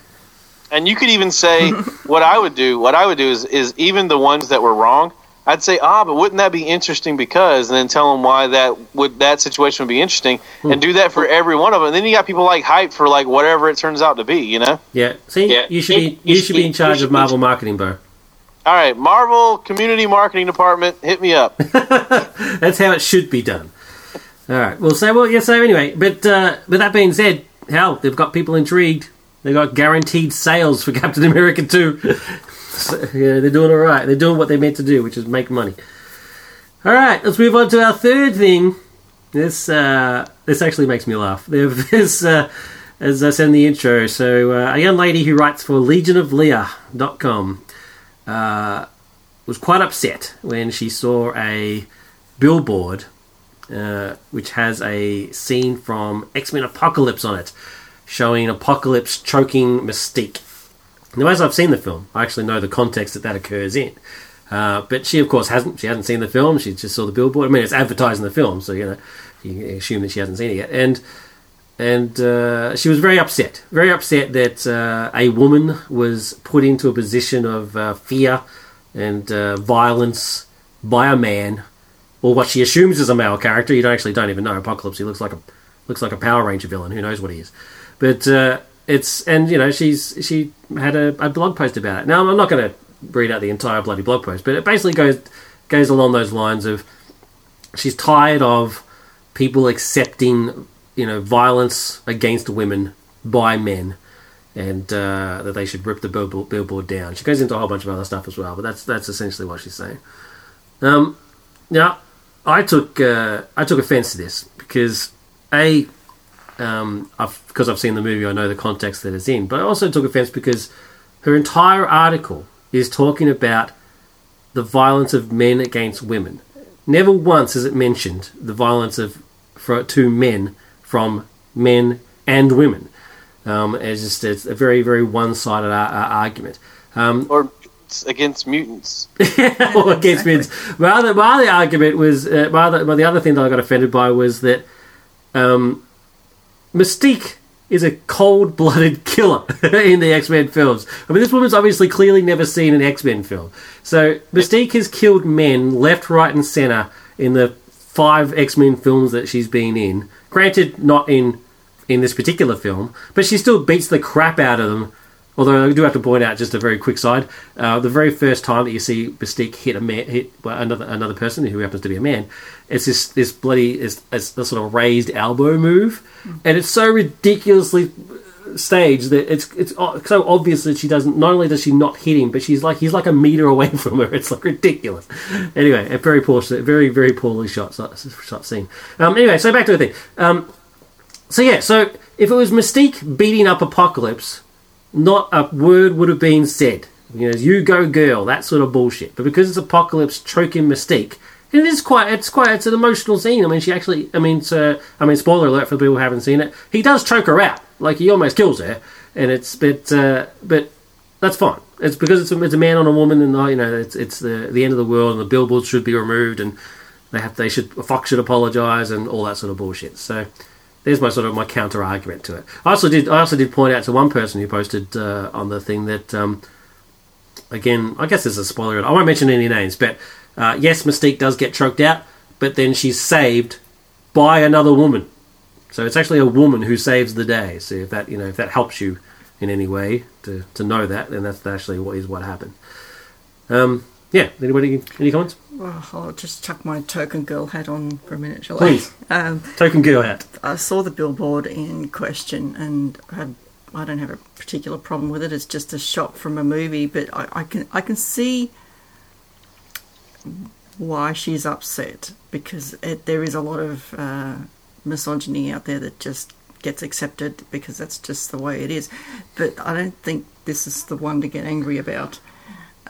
And you could even say what I would do. What I would do is is even the ones that were wrong. I'd say, ah, but wouldn't that be interesting because, and then tell them why that would that situation would be interesting, Hmm. and do that for every one of them. And then you got people like hype for like whatever it turns out to be. You know. Yeah. See, Yeah. you should be you should be in charge of Marvel marketing, bro. All right, Marvel Community Marketing Department, hit me up. That's how it should be done. All right. Well, so well, yeah. So anyway, but uh, with that being said, hell, they've got people intrigued. They've got guaranteed sales for Captain America too. so, yeah, they're doing all right. They're doing what they're meant to do, which is make money. All right. Let's move on to our third thing. This uh, this actually makes me laugh. There's uh, as I said in the intro. So uh, a young lady who writes for LegionofLeia.com uh, was quite upset when she saw a billboard uh, which has a scene from X Men Apocalypse on it, showing Apocalypse choking Mystique. Now, as I've seen the film, I actually know the context that that occurs in. Uh, but she, of course, hasn't. She hasn't seen the film. She just saw the billboard. I mean, it's advertising the film, so you know, you assume that she hasn't seen it yet. And and uh, she was very upset, very upset that uh, a woman was put into a position of uh, fear and uh, violence by a man, or what she assumes is a male character. You don't actually don't even know. Apocalypse. He looks like a looks like a Power Ranger villain. Who knows what he is? But uh, it's and you know she's she had a, a blog post about it. Now I'm not going to read out the entire bloody blog post, but it basically goes goes along those lines of she's tired of people accepting you know violence against women by men and uh, that they should rip the billboard, billboard down. She goes into a whole bunch of other stuff as well, but that's that's essentially what she's saying. Um, now, I took uh, I took offence to this because a um, I've, because I've seen the movie, I know the context that it's in, but I also took offence because her entire article is talking about the violence of men against women. Never once is it mentioned the violence of for, to men from men and women. Um, it's just it's a very very one sided ar- ar- argument. Um, or against mutants. or against mutants. My other, my other argument was uh, my other, my, the other thing that I got offended by was that um, Mystique is a cold blooded killer in the X Men films. I mean, this woman's obviously clearly never seen an X Men film. So Mystique has killed men left, right, and center in the five X Men films that she's been in. Granted, not in in this particular film, but she still beats the crap out of them. Although I do have to point out just a very quick side: uh, the very first time that you see Mystique hit a man, hit well, another another person who happens to be a man, it's this this bloody it's, it's a sort of raised elbow move, and it's so ridiculously staged that it's it's so obvious that she doesn't. Not only does she not hit him, but she's like he's like a meter away from her. It's like ridiculous. Anyway, a very poor, very very poorly shot shot scene. Um, anyway, so back to the thing. Um, so yeah, so if it was Mystique beating up Apocalypse, not a word would have been said. You know, you go girl, that sort of bullshit. But because it's Apocalypse choking Mystique, it is quite, it's quite, it's an emotional scene. I mean, she actually, I mean, I mean, spoiler alert for people who haven't seen it. He does choke her out, like he almost kills her, and it's, but, uh, but that's fine. It's because it's a, it's a man on a woman, and you know, it's it's the the end of the world, and the billboards should be removed, and they have they should Fox should apologise, and all that sort of bullshit. So there's my sort of my counter argument to it. I also did I also did point out to one person who posted uh, on the thing that um, again I guess there's a spoiler. I won't mention any names, but uh, yes, Mystique does get choked out, but then she's saved by another woman. So it's actually a woman who saves the day. So if that you know if that helps you in any way to, to know that, then that's actually what is what happened. Um, yeah. Anybody any comments? Well, I'll just chuck my token girl hat on for a minute, shall Please. I? Um, Token girl hat. I saw the billboard in question and had, I don't have a particular problem with it. It's just a shot from a movie, but I, I can I can see why she's upset because it, there is a lot of uh, misogyny out there that just gets accepted because that's just the way it is. But I don't think this is the one to get angry about.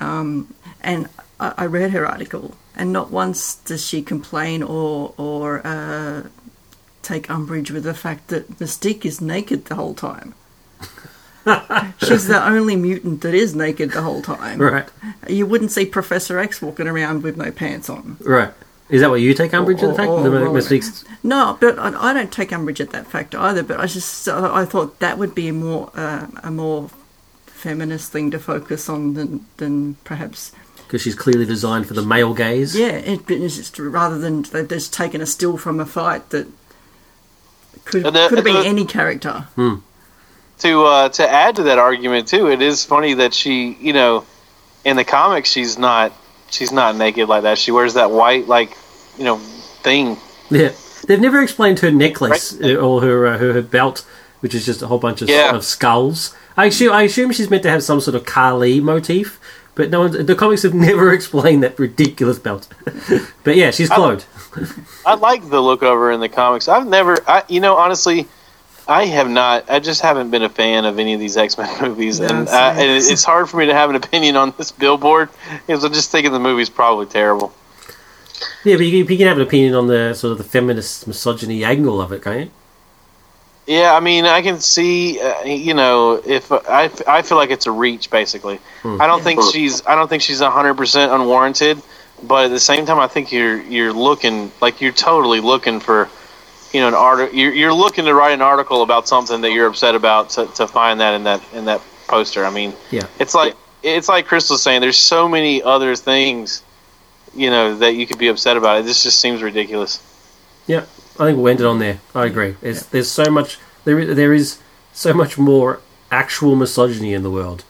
Um, and I, I read her article, and not once does she complain or or uh, take umbrage with the fact that Mystique is naked the whole time. she's the only mutant that is naked the whole time. right, You wouldn't see Professor X walking around with no pants on. right. Is that what you take umbrage at the fact? or- The Mystique's- No, but I, I don't take umbrage at that fact either. But I just I thought that would be a more uh, a more feminist thing to focus on than than perhaps because she's clearly designed for the male gaze. yeah. It, it's just rather than they've just taken a still from a fight that could And the- could have been and any character. to uh, to add to that argument too, it is funny that she, you know, in the comics she's not she's not naked like that. She wears that white like you know thing. Yeah, they've never explained her necklace uh, or her, uh, her her belt, which is just a whole bunch of, Yeah. of skulls. I assume I assume she's meant to have some sort of Kali motif, but no one. The comics have never explained that ridiculous belt. but yeah, she's clothed. I like the look of her in the comics. I've never, I, you know, honestly, I have not. I just haven't been a fan of any of these X Men movies, No, and, uh, same. and it's hard for me to have an opinion on this billboard because I'm just thinking the movie's probably terrible. Yeah, but you, you can have an opinion on the sort of the feminist misogyny angle of it, can't you? Yeah, I mean, I can see, uh, you know, if I, I feel like it's a reach. Basically, I don't think she's, I don't think she's hundred percent unwarranted. But at the same time, I think you're you're looking like you're totally looking for, you know, an art. You're, you're looking to write an article about something that you're upset about to, to find that in that in that poster. I mean, Yeah. it's like it's like Chris was saying. There's so many other things, you know, that you could be upset about. It This just seems ridiculous. Yeah, I think we'll end it on there. I agree. It's, There's so much. There is, there is so much more actual misogyny in the world,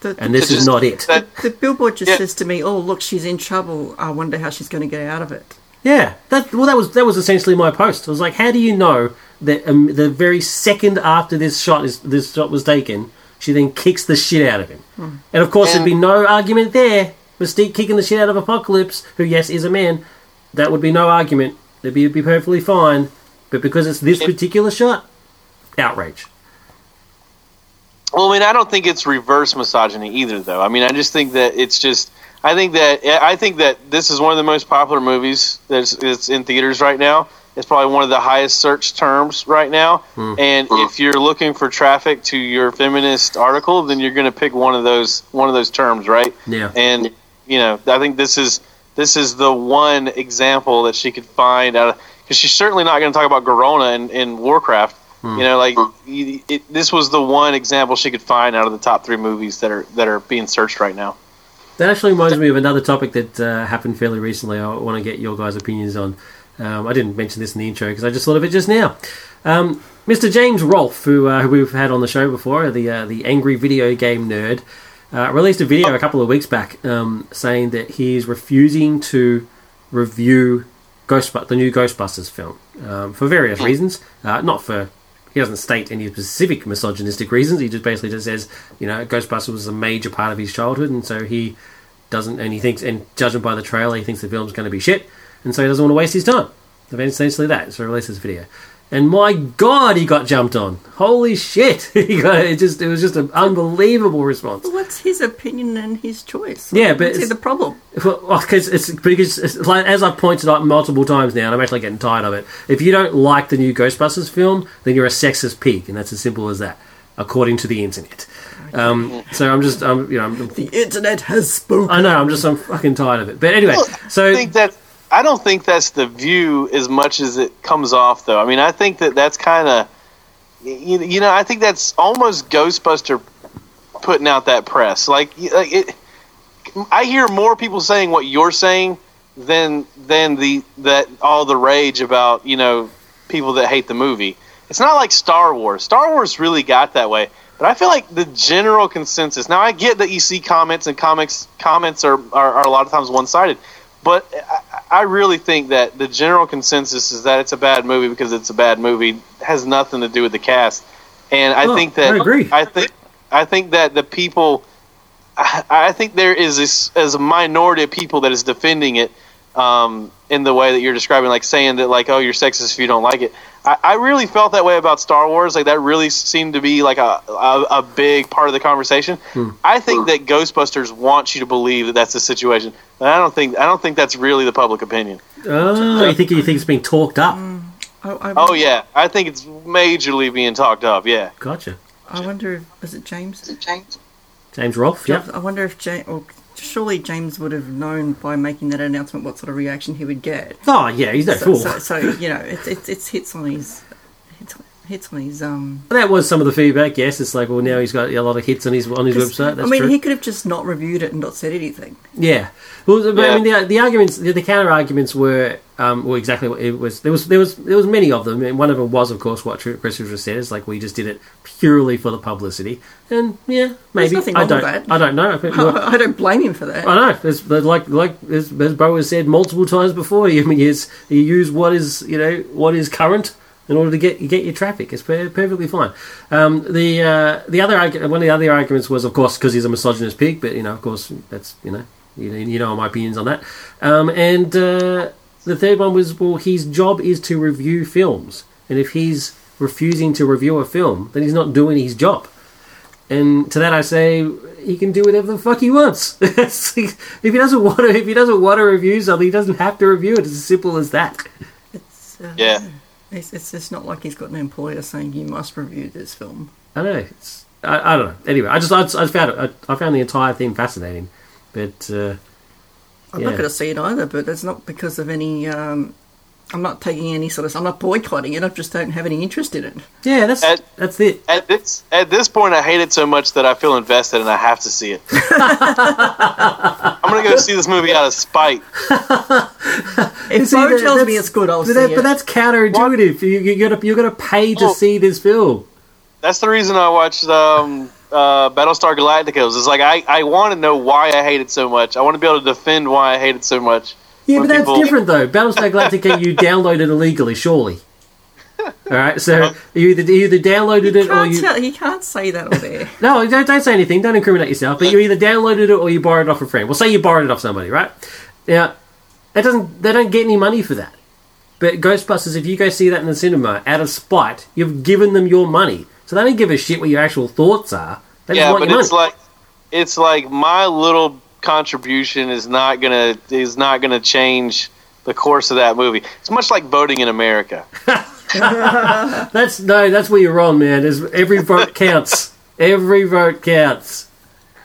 The, and this is just not it. that- the billboard just Yeah. says to me, "Oh, look, she's in trouble. I wonder how she's going to get out of it." Yeah, that well, that was that was essentially my post. I was like, how do you know that um, the very second after this shot is this shot was taken, she then kicks the shit out of him, and of course And- there'd be no argument there. Mystique kicking the shit out of Apocalypse, who yes is a man, that would be no argument. It'd be, it'd be perfectly fine. But because it's this particular shot, outrage. Well, I mean, I don't think it's reverse misogyny either, though. I mean, I just think that it's just. I think that I think that this is one of the most popular movies that's it's in theaters right now. It's probably one of the highest search terms right now. Hmm. And hmm. if you're looking for traffic to your feminist article, then you're going to pick one of those one of those terms, right? Yeah. And you know, I think this is this is the one example that she could find out of because she's certainly not going to talk about Garona in, in Warcraft. You know, like you- it, this was the one example she could find out of the top three movies that are that are being searched right now. That actually reminds me of another topic that uh, happened fairly recently. I want to get your guys' opinions on. Um, I didn't mention this in the intro because I just thought of it just now. Um, Mr. James Rolfe, who, uh, who we've had on the show before, the uh, the angry video game nerd, uh, released a video a couple of weeks back um, saying that he's refusing to review Ghostbusters, the new Ghostbusters film, um, for various reasons. Uh, not for he doesn't state any specific misogynistic reasons. He just basically just says, you know, Ghostbusters was a major part of his childhood, and so he doesn't, and he thinks, and judging by the trailer, he thinks the film's going to be shit, and so he doesn't want to waste his time. Essentially that. So he released this video, and my God, he got jumped on. Holy shit! he got it. Just it was just an unbelievable response. Well, what's his opinion and his choice? Yeah, but it's- the problem? Well, because it's because it's like as I've pointed out multiple times now, and I'm actually getting tired of it. If you don't like the new Ghostbusters film, then you're a sexist pig, and that's as simple as that, according to the internet. Um, so I'm just, I'm, you know, I'm, The internet has spoken. I know, I'm just, I'm fucking tired of it. But anyway, so I think that I don't think that's the view as much as it comes off, though. I mean, I think that that's kind of you, you know, I think that's almost Ghostbuster putting out that press. Like, like it, I hear more people saying what you're saying than than the that all the rage about you know people that hate the movie. It's not like Star Wars. Star Wars really got that way. But I feel like the general consensus. Now I get that you see comments and comics comments are, are, are a lot of times one sided, but I, I really think that the general consensus is that it's a bad movie because it's a bad movie. It has nothing to do with the cast, and I Oh, think that I agree. I think I think that the people. I, I think there is this as a minority of people that is defending it um, in the way that you're describing, like saying that like, oh, you're sexist if you don't like it. I, I really felt that way about Star Wars. Like that really seemed to be like a a, a big part of the conversation. Hmm. I think that Ghostbusters wants you to believe that that's the situation. And I don't think I don't think that's really the public opinion. oh, you think you think it's being talked up? I, I, Oh yeah, I think it's majorly being talked up. Yeah. Gotcha. I wonder if was it James? James James Rolfe. Yep. I wonder if James, or surely James would have known by making that announcement what sort of reaction he would get. Oh yeah, he's no So, fool. so, so you know, it's it's it's hits on his hits, hits on his um. that was some of the feedback. Yes, it's like well now he's got a lot of hits on his on his website. That's I mean, true. he could have just not reviewed it and not said anything. Yeah. Well, but, I mean, the, the arguments, the, the counter arguments were, um, well, exactly what it was. There was, there was, there was many of them, and one of them was, of course, what Chris just said. Is like we just did it purely for the publicity, and yeah, maybe nothing I wrong with don't, that. I don't know. I, I don't blame him for that. I know. It's, but like, like as, as Bo has said multiple times before, you I mean, yes, you use what is, you know, what is current in order to get get your traffic. It's per- perfectly fine. Um, the uh, the other one of the other arguments was, of course, because he's a misogynist pig. But you know, of course, that's you know, you know, you know my opinions on that. Um, and uh, the third one was, well, his job is to review films, and if he's refusing to review a film, then he's not doing his job. And to that I say, he can do whatever the fuck he wants. If he doesn't want to, if he doesn't want to review something, he doesn't have to review it. It's as simple as that. Yeah. It's, it's it's not like he's got an employer saying you must review this film. I know. It's, I, I don't know. Anyway, I just I, just, I found it. I, I found the entire thing fascinating. But uh, I'm Yeah. not going to see it either, but that's not because of any. Um, I'm not taking any sort of. I'm not boycotting it. I just don't have any interest in it. yeah, that's At- that's it. At this at this point, I hate it so much that I feel invested and I have to see it. I'm gonna go see this movie out of spite. If See, Bo that- tells me it's good, I'll But, see that, it. but that's counterintuitive. You, you gotta you gotta pay to Oh. see this film. That's the reason I watched um, uh, Battlestar Galactica. It's like I, I want to know why I hate it so much. I want to be able to defend why I hate it so much. Yeah, When but that's people- different though. Battlestar Galactica, you downloaded illegally, surely. All right, so you either, you either downloaded you it or you tell, you can't say that on there. no, don't, don't say anything. Don't incriminate yourself. But you either downloaded it or you borrowed it off a friend. Well, say you borrowed it off somebody, right? Now, that doesn't they don't get any money for that. But Ghostbusters, if you go see that in the cinema out of spite, you've given them your money, so they don't give a shit what your actual thoughts are. They just yeah, want but your it's money. like it's like my little contribution is not gonna is not gonna change the course of that movie. It's much like voting in America. That's no, that's where you're wrong, man. There's, every vote counts. Every vote counts.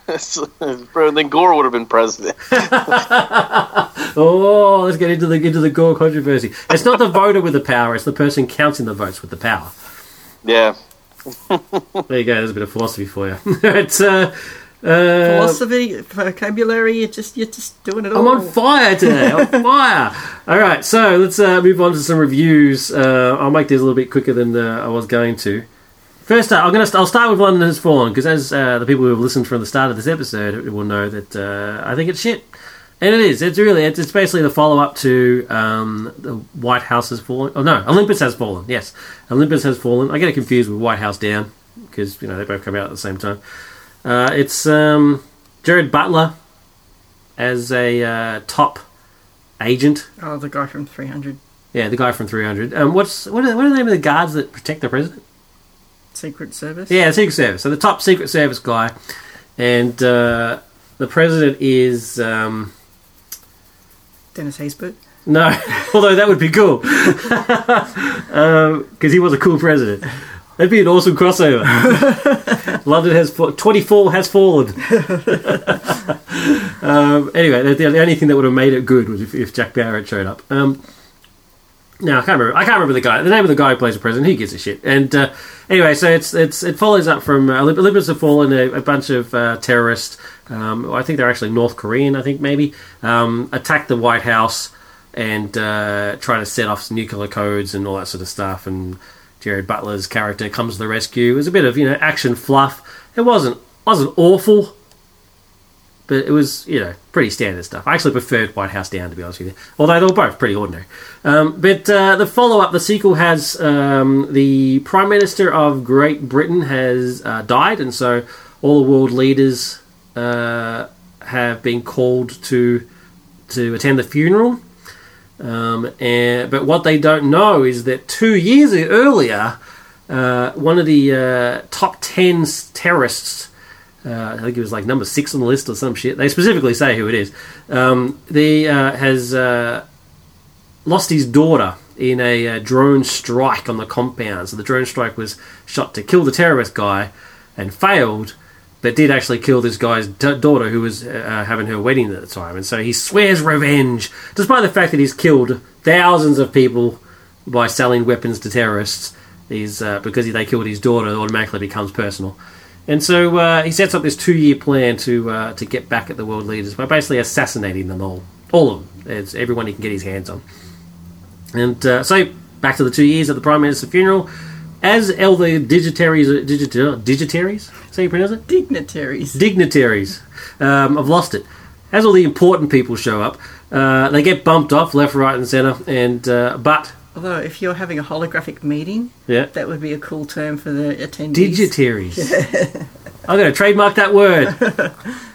Bro, then Gore would have been president. Oh, let's get into the into the Gore controversy. It's not the voter with the power; it's the person counting the votes with the power. Yeah. There you go. There's a bit of philosophy for you. it's uh, uh, Philosophy, vocabulary, you're just you're just doing it all. I'm on fire today. On fire. All right, so let's uh, move on to some reviews. Uh, I'll make these a little bit quicker than uh, I was going to. First up, I'm gonna. St- I'll start with London Has Fallen because, as uh, the people who have listened from the start of this episode will know, that uh, I think it's shit, and it is. It's really. It's, it's basically the follow up to um, the White House has fallen. Oh no, Olympus has fallen. Yes, Olympus has fallen. I get it confused with White House Down because you know they both come out at the same time. Uh, it's um, Gerard Butler as a uh, top agent. Oh, the guy from 300 Yeah, the guy from 300. Um, what's what are, what are the name of the guards that protect the president? Secret Service. Yeah, Secret Service. So the top Secret Service guy, and uh, the president is um, Dennis Haysbert. no, although that would be cool because he was a cool president. That'd be an awesome crossover. London has fa- 24 has fallen. um, anyway, the, the only thing that would have made it good was if, if Jack Bauer had showed up. Um, no, I can't remember. I can't remember the guy. The name of the guy who plays the president. He gives a shit? And uh, anyway, so it's it's it follows up from uh, Olympus have fallen. A, a bunch of uh, terrorists. Um, I think they're actually North Korean. I think maybe um, attack the White House and uh, try to set off nuclear codes and all that sort of stuff. And Gerard Butler's character comes to the rescue. It was a bit of you know action fluff. It wasn't wasn't awful but it was you know pretty standard stuff. I actually preferred White House Down to be honest with you, although they were both pretty ordinary. Um, but uh, the follow up, the sequel has um, the Prime Minister of Great Britain has uh, died, and so all the world leaders uh, have been called to to attend the funeral. Um, and, but what they don't know is that two years earlier, uh, one of the uh, top ten terrorists uh, I think it was like number six on the list or some shit. They specifically say who it is. Um, the uh, has uh, lost his daughter in a uh, drone strike on the compound. So the drone strike was shot to kill the terrorist guy, and failed, but did actually kill this guy's daughter who was uh, having her wedding at the time. And so he swears revenge, despite the fact that he's killed thousands of people by selling weapons to terrorists. He's uh, because they killed his daughter, it automatically becomes personal. And so uh, he sets up this two-year plan to uh, to get back at the world leaders by basically assassinating them all, all of them, as everyone he can get his hands on. And uh, so back to the two years at the prime minister's funeral, as the digitaries, digitaries, so you pronounce it, Dignitaries. dignitaries. Um, I've lost it. As all the important people show up, uh, they get bumped off left, right, and centre. And uh, but Although, if you're having a holographic meeting, yeah, that would be a cool term for the attendees. digitaries. I'm going to trademark that word.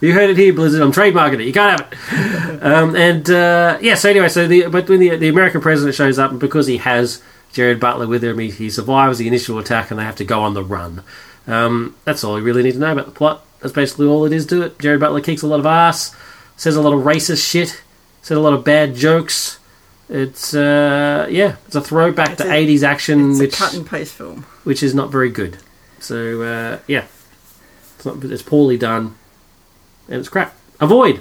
you heard it here, Blizzard. I'm trademarking it. You can't have it. Um, and uh, yeah, so anyway, so the but when the the American president shows up, and because he has Gerard Butler with him, he, he survives the initial attack, and they have to go on the run. Um, that's all you really need to know about the plot. That's basically all it is to it. Jerry Butler kicks a lot of ass, says a lot of racist shit, said a lot of bad jokes. It's uh, yeah, it's a throwback It's to a- '80s action, It's which a cut and paste film. which is not very good. So uh, yeah, it's not. It's poorly done, and it's crap. Avoid.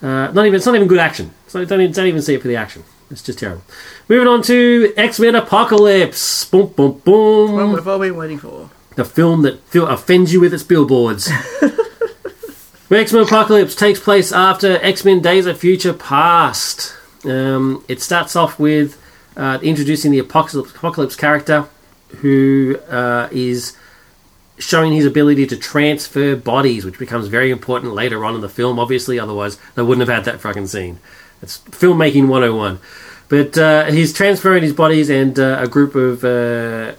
Uh, not even. It's not even good action. So don't even, don't even see it for the action. It's just terrible. Moving on to X Men Apocalypse. Boom, boom, boom. What we've I been waiting for. The film that offends you with its billboards. X Men Apocalypse takes place after X Men Days of Future Past. Um, it starts off with uh, introducing the Apocalypse, Apocalypse character, who uh, is showing his ability to transfer bodies, which becomes very important later on in the film, obviously, otherwise, they wouldn't have had that fucking scene. It's filmmaking 101. But uh, he's transferring his bodies, and uh, a group of, uh,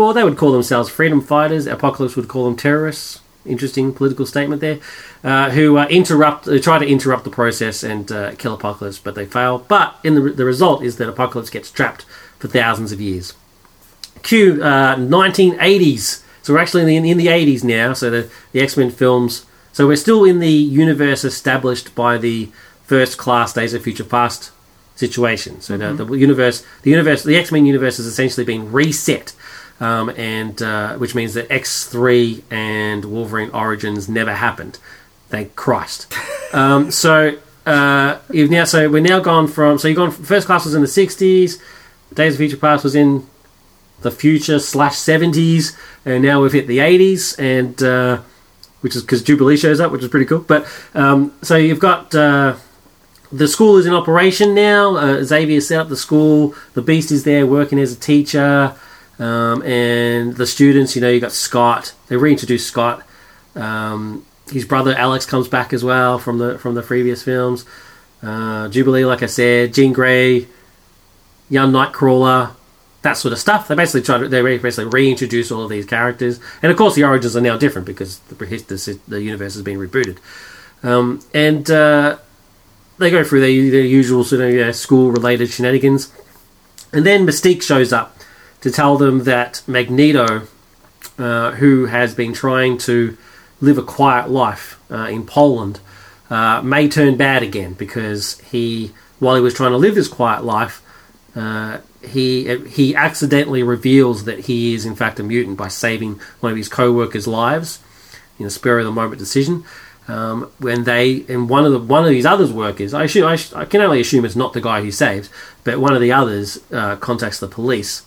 well, they would call themselves freedom fighters. Apocalypse would call them terrorists. Interesting political statement there. Uh, who uh, interrupt, uh, try to interrupt the process and uh, kill Apocalypse, but they fail. But in the, the result is that Apocalypse gets trapped for thousands of years. Q uh, 1980s. So we're actually in the, in the 80s now. So the, the X Men films. So we're still in the universe established by the first class Days of Future Past situation. So the, the universe, the universe, the X Men universe has essentially been reset, um, and uh, which means that X three and Wolverine Origins never happened. Thank Christ. um, so uh, you've now so we're now gone from so you've gone from, first class was in the 60s. Days of Future Past was in the future slash 70s, and now we've hit the 80s, and uh, which is because Jubilee shows up, which is pretty cool. But um, so you've got uh, the school is in operation now. Uh, Xavier set up the school. The Beast is there working as a teacher, um, and the students. You know, you got Scott. They reintroduced Scott. Um, his brother Alex comes back as well from the from the previous films. Uh, Jubilee, like I said, Jean Grey, young Nightcrawler, that sort of stuff. They basically try to they basically reintroduce all of these characters, and of course the origins are now different because the the, the universe has been rebooted, um, and uh, they go through their, their usual sort of you know, school related shenanigans, and then Mystique shows up to tell them that Magneto, uh, who has been trying to live a quiet life uh, in Poland, uh, may turn bad again because he, while he was trying to live this quiet life, uh, he he accidentally reveals that he is in fact a mutant by saving one of his co-workers' lives in a spur of the moment decision. Um, when they and one of the one of these others workers, I assume I, I can only assume it's not the guy he saved, but one of the others uh, contacts the police,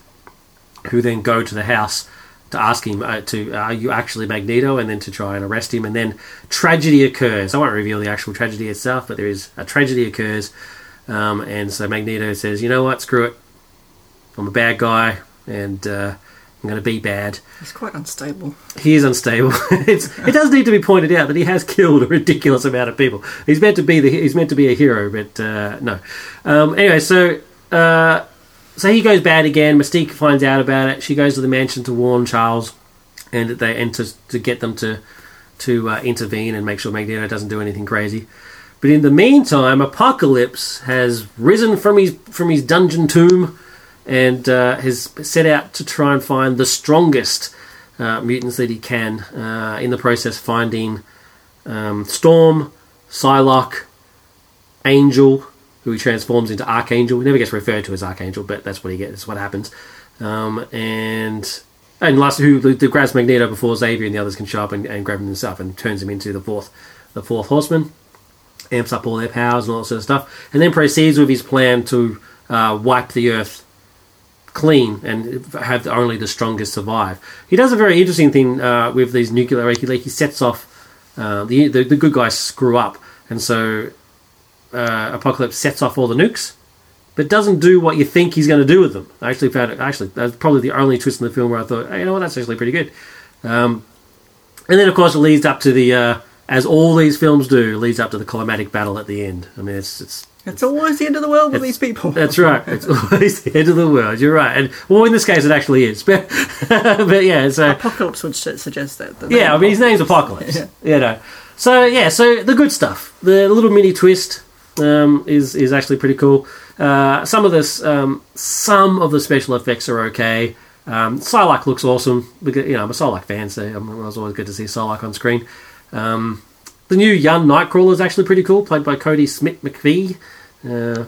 who then go to the house to ask him uh, to are you actually Magneto, and then to try and arrest him, and then tragedy occurs. I won't reveal the actual tragedy itself, but there is a tragedy occurs, um, and so Magneto says, "You know what? Screw it. I'm a bad guy, and uh, I'm going to be bad." He's quite unstable. He is unstable. it's, it does need to be pointed out that he has killed a ridiculous amount of people. He's meant to be the he's meant to be a hero, but uh, no. Um, anyway, so uh, so he goes bad again. Mystique finds out about it. She goes to the mansion to warn Charles, and they and to, get them to to uh, intervene and make sure Magneto doesn't do anything crazy. But in the meantime, Apocalypse has risen from his from his dungeon tomb and uh, has set out to try and find the strongest uh, mutants that he can. Uh, in the process, finding um, Storm, Psylocke, Angel, who he transforms into Archangel. He never gets referred to as Archangel, but that's what he gets. That's what happens. Um, and and last who the, grabs Magneto before Xavier and the others can show up and, and grab him himself and turns him into the fourth the fourth horseman, amps up all their powers and all that sort of stuff, and then proceeds with his plan to uh, wipe the Earth clean and have only the strongest survive. He does a very interesting thing uh, with these nuclear. Like he sets off uh, the, the the good guys screw up, and so uh, Apocalypse sets off all the nukes, but doesn't do what you think he's going to do with them. I actually found it. Actually, that's probably the only twist in the film where I thought, hey, you know what, that's actually pretty good. Um, and then, of course, it leads up to the, uh, as all these films do, leads up to the climatic battle at the end. I mean, it's it's It's always the end of the world with these people. that's right. It's always the end of the world. You're right. And well, in this case, it actually is. But, but yeah, so Apocalypse would suggest that. yeah, I mean, his name's Apocalypse. Yeah. You know. So yeah, so the good stuff, the little mini twist um, is is actually pretty cool. Uh, some of this, um, some of the special effects are okay. Um, Psylocke looks awesome. Because, you know, I'm a Psylocke fan, so I'm, it was always good to see Psylocke on screen. Um, the new young Nightcrawler is actually pretty cool, played by Kodi Smit-McPhee. Uh,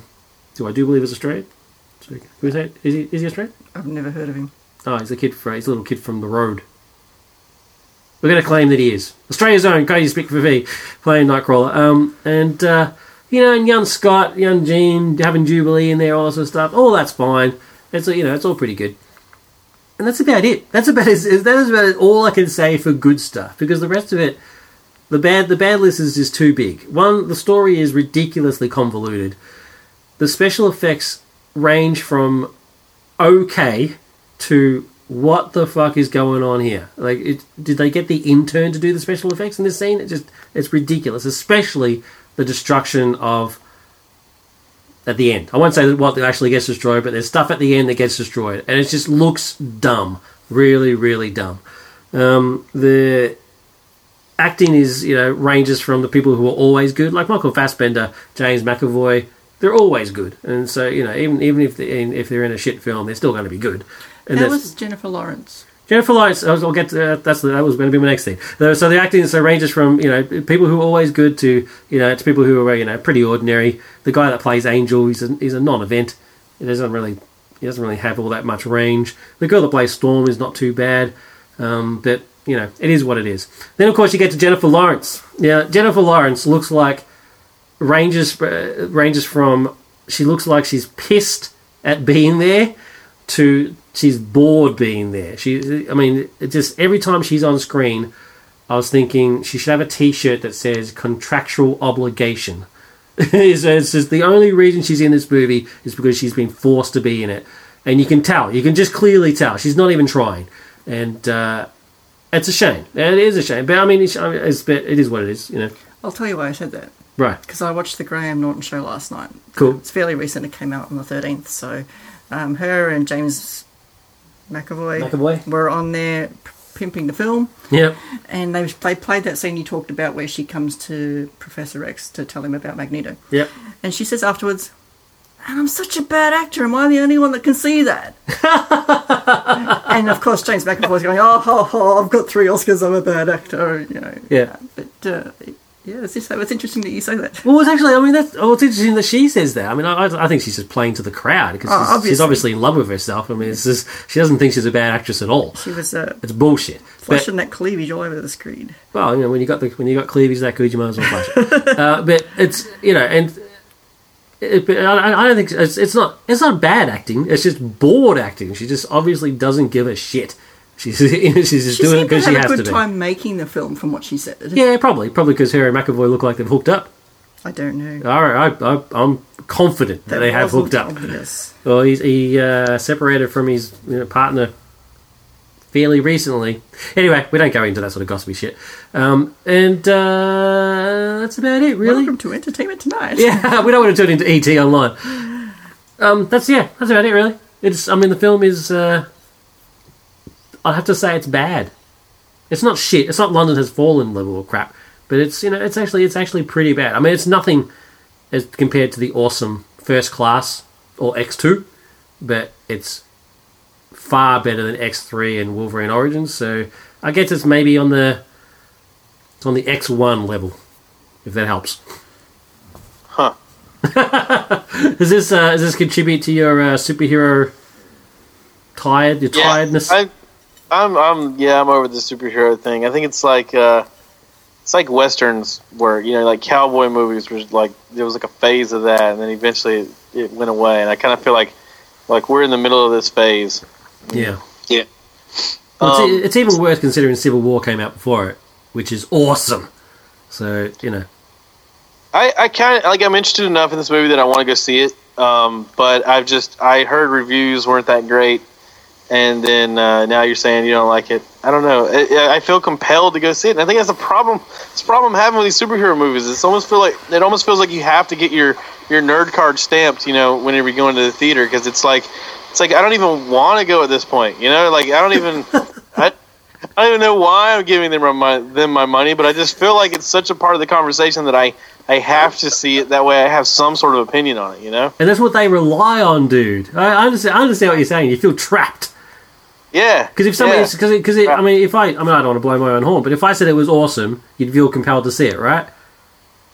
who I do believe is Australian. Who is that? Is he, is he Australian? I've never heard of him. Oh, he's a kid. For, he's a little kid from the road. We're going to claim that he is Australia's own Kodi Smit-McPhee playing Nightcrawler. Um, and uh, you know, and young Scott, young Jean, having Jubilee in there, all that sort of stuff. All that's fine. It's you know, it's all pretty good. And that's about it. That's about it. That is about all I can say for good stuff because the rest of it, the bad, the bad list is just too big. One, the story is ridiculously convoluted. The special effects range from okay to what the fuck is going on here? Like, it, did they get the intern to do the special effects in this scene? It just it's ridiculous, especially the destruction of at the end. I won't say that what actually gets destroyed, but there's stuff at the end that gets destroyed, and it just looks dumb, really, really dumb. Um, the acting is you know ranges from the people who are always good, like Michael Fassbender, James McAvoy. They're always good, and so you know even even if they, if they're in a shit film, they're still going to be good. And That was Jennifer Lawrence. Jennifer Lawrence. I'll get to, that's that was going to be my next thing. So the acting so ranges from you know people who are always good to you know to people who are you know pretty ordinary. The guy that plays Angel, he's a, he's a non-event. He doesn't really he doesn't really have all that much range. The girl that plays Storm is not too bad, um, but you know it is what it is. Then of course you get to Jennifer Lawrence. Yeah, Jennifer Lawrence looks like ranges uh, ranges from she looks like she's pissed at being there to she's bored being there. She, I mean, it just every time she's on screen, I was thinking she should have a T-shirt that says "contractual obligation." it's, just the only reason she's in this movie is because she's been forced to be in it, and you can tell. You can just clearly tell she's not even trying, and uh, it's a shame. It is a shame, but I mean, it's, it's, but it is what it is. You know, I'll tell you why I said that. right? Because I watched the Graham Norton show last night. Cool. It's fairly recent. It came out on the 13th. So um, her and James McAvoy, McAvoy? were on there pimping the film. Yep. And they, they played that scene you talked about where she comes to Professor X to tell him about Magneto. Yep. And she says afterwards, and I'm such a bad actor. Am I the only one that can see that? and of course, James McAvoy's going, oh, ho, ho, I've got three Oscars. I'm a bad actor. You know. Yeah. But uh, yeah, it's just it's interesting that you say that. Well, it's actually, I mean, that's, oh, it's interesting that she says that. I mean, I, I think she's just playing to the crowd because Oh, she's, she's obviously. obviously in love with herself. I mean, it's just, she doesn't think she's a bad actress at all. She was uh, It's bullshit. But, flashing that cleavage all over the screen. well, you know, when you got the when you got cleavage that good, you might as well flash it. uh, but it's you know, and it, I, I don't think it's, it's not it's not bad acting. It's just bored acting. She just obviously doesn't give a shit. She's she's just She doing it to because she has a good time making the film, from what she said. Yeah, probably probably because her and McAvoy look like they've hooked up. I don't know. All right, I, I, I'm confident that, they have hooked up. obvious. Well, he's, he uh, separated from his you know, partner fairly recently. Anyway, we don't go into that sort of gossipy shit. Um, and uh, that's about it, really. Welcome to Entertainment Tonight. Yeah, we don't want to turn into ET online. Um, that's yeah, that's about it, really. It's I mean, the film is. Uh, I'd have to say it's bad. It's not shit. It's not London has fallen level of crap, but it's you know it's actually it's actually pretty bad. I mean, it's nothing as compared to the awesome First Class or X two, but it's far better than X three and Wolverine Origins. So I guess it's maybe on the it's on the X one level, if that helps. Huh. Does this uh, does this contribute to your uh, superhero tired your Yeah, tiredness? I, I'm, I'm, yeah, I'm over the superhero thing. I think it's like, uh, it's like westerns where you know, like cowboy movies was like there was like a phase of that, and then eventually it, it went away. And I kind of feel like, like we're in the middle of this phase. Yeah. Yeah. Well, Um, it's, it's even worse considering Civil War came out before it, which is awesome. So you know, I, I kind of like I'm interested enough in this movie that I want to go see it. Um, but I've just I heard reviews weren't that great, and then uh, now you're saying you don't like it. I don't know. I, I feel compelled to go see it. And I think that's a problem. It's a problem I'm having with these superhero movies. It's almost feel like it almost feels like you have to get your your nerd card stamped. You know, whenever you go into the theater because it's like it's like I don't even want to go at this point. You know, like I don't even I. I don't even know why I'm giving them my them my money, but I just feel like it's such a part of the conversation that I I have to see it. That way, I have some sort of opinion on it. You know? and that's what they rely on, dude. I I understand. I understand what you're saying. You feel trapped Yeah. because if somebody, yeah. because because I mean, if I, I mean, I don't want to blow my own horn, but if I said it was awesome, you'd feel compelled to see it, right?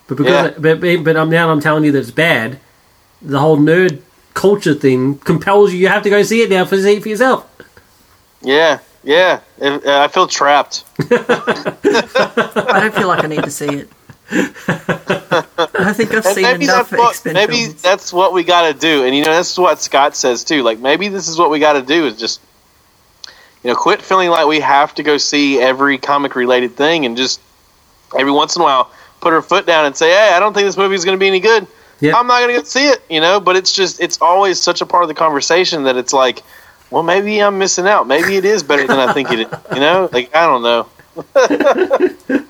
But because, Yeah. but but, but I'm now I'm telling you that it's bad. The whole nerd culture thing compels you. You have to go see it now for see it for yourself. yeah, yeah, If- uh, I feel trapped. I don't feel like I need to see it. I think I've And seen maybe enough that's what maybe films. that's what we got to do. And you know, that's what Scott says too. Like maybe this is what we got to do is just you know quit feeling like we have to go see every comic related thing and just every once in a while put our foot down and say, hey, I don't think this movie is going to be any good. Yeah. I'm not going to go see it. You know, but it's just it's always such a part of the conversation that it's like. Well, maybe I'm missing out. Maybe it is better than I think it is. You know, like I don't know.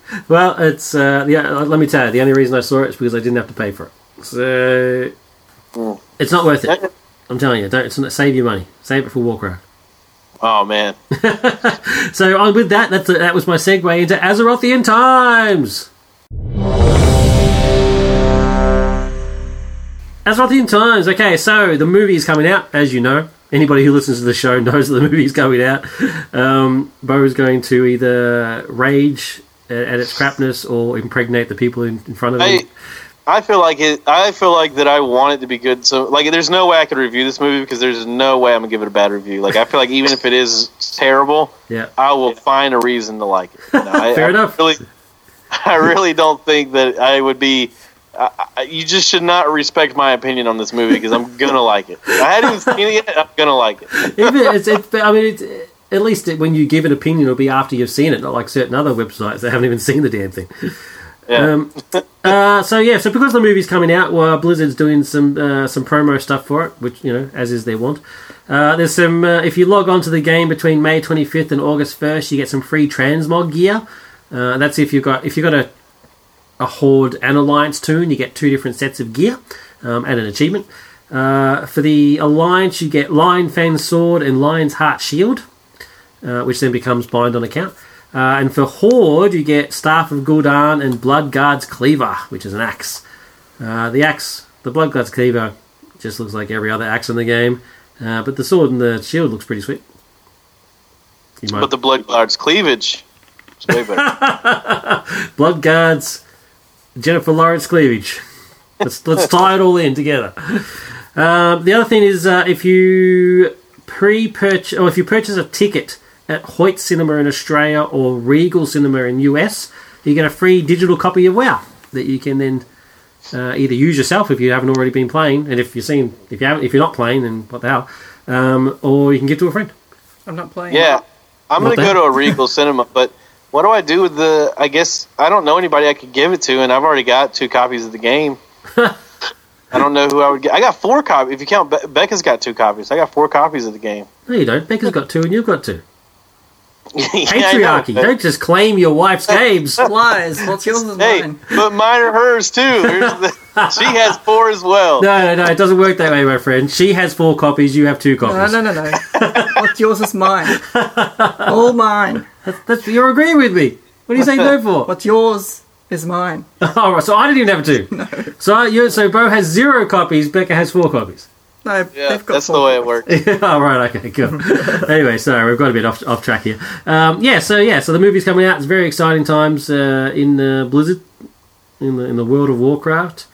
Well, it's uh, yeah. Let me tell you, the only reason I saw it is because I didn't have to pay for it. So Mm. it's not worth it. I'm telling you, don't it's not, save your money. Save it for Warcraft. Oh man, So on with that, that's that was my segue into Azerothian times. Azerothian times. Okay, so the movie is coming out, as you know. Anybody who listens to the show knows that the movie is coming out. Um, Bo is going to either rage at, at its crapness or impregnate the people in, in front of him. I feel like it. I feel like that I want it to be good. So like, there's no way I could review this movie because there's no way I'm gonna give it a bad review. Like I feel like even if it is terrible, Yeah. I will find a reason to like it. You know, I, Fair I enough. Really, I really don't think that I would be. I, I, you just should not respect my opinion on this movie because I'm gonna like it. I hadn't even seen it yet. I'm gonna like it. It's, it's, I mean, it's, at least it, when you give an opinion, it'll be after you've seen it, not like certain other websites that haven't even seen the damn thing. Um, uh, so yeah, so because the movie's coming out, well, Blizzard's doing some uh, some promo stuff for it, which you know, as is their want. Uh, there's some. Uh, if you log on to the game between May 25th and August 1st, you get some free transmog gear. Uh, that's if you've got if you've got a a Horde and Alliance tune, you get two different sets of gear um, and an achievement. Uh, for the Alliance, you get Lion Fang Sword and Lion's Heart Shield, uh, which then becomes Bind on account. Uh, and for Horde, you get Staff of Gul'dan and Blood Guard's Cleaver, which is an axe. Uh, the axe, the Blood Guard's Cleaver, just looks like every other axe in the game, uh, but the sword and the shield looks pretty sweet. But the Blood Guard's cleavage is way better. Blood Guards, Jennifer Lawrence cleavage. Let's let's tie it all in together. Um, the other thing is uh, if you pre-purchase or if you purchase a ticket at Hoyt Cinema in Australia or Regal Cinema in US, you get a free digital copy of WoW that you can then uh, either use yourself if you haven't already been playing, and if you're seeing if you haven't if you're not playing, then what the hell, um, or you can give to a friend. I'm not playing. Yeah, I'm gonna go to a Regal Cinema, but what do I do with the? I guess I don't know anybody I could give it to, and I've already got two copies of the game. I don't know who I would get. I got four copies. If you count, Be- Becca's got two copies. I got four copies of the game. No, you don't. Becca's got two, and you've got two. Yeah, I know, Patriarchy. don't just claim your wife's games. Lies. What's yours is Hey, mine. but mine are hers too. The- she has four as well. No, no, no, it doesn't work that way, my friend. She has four copies, you have two No, copies. no, no, no. What's yours is mine. All mine. That's, you're agreeing with me. What are you saying no for? What's yours is mine. All right. so I didn't even have two. So I- you, so Bo has zero copies, Becca has four copies. No, Yeah, they've got that's the way it copies. works. oh, right, okay, cool. anyway, sorry, we've got a bit off, off track here. Um, yeah, so yeah, so the movie's coming out. It's very exciting times uh, in uh, Blizzard, in the in the world of Warcraft.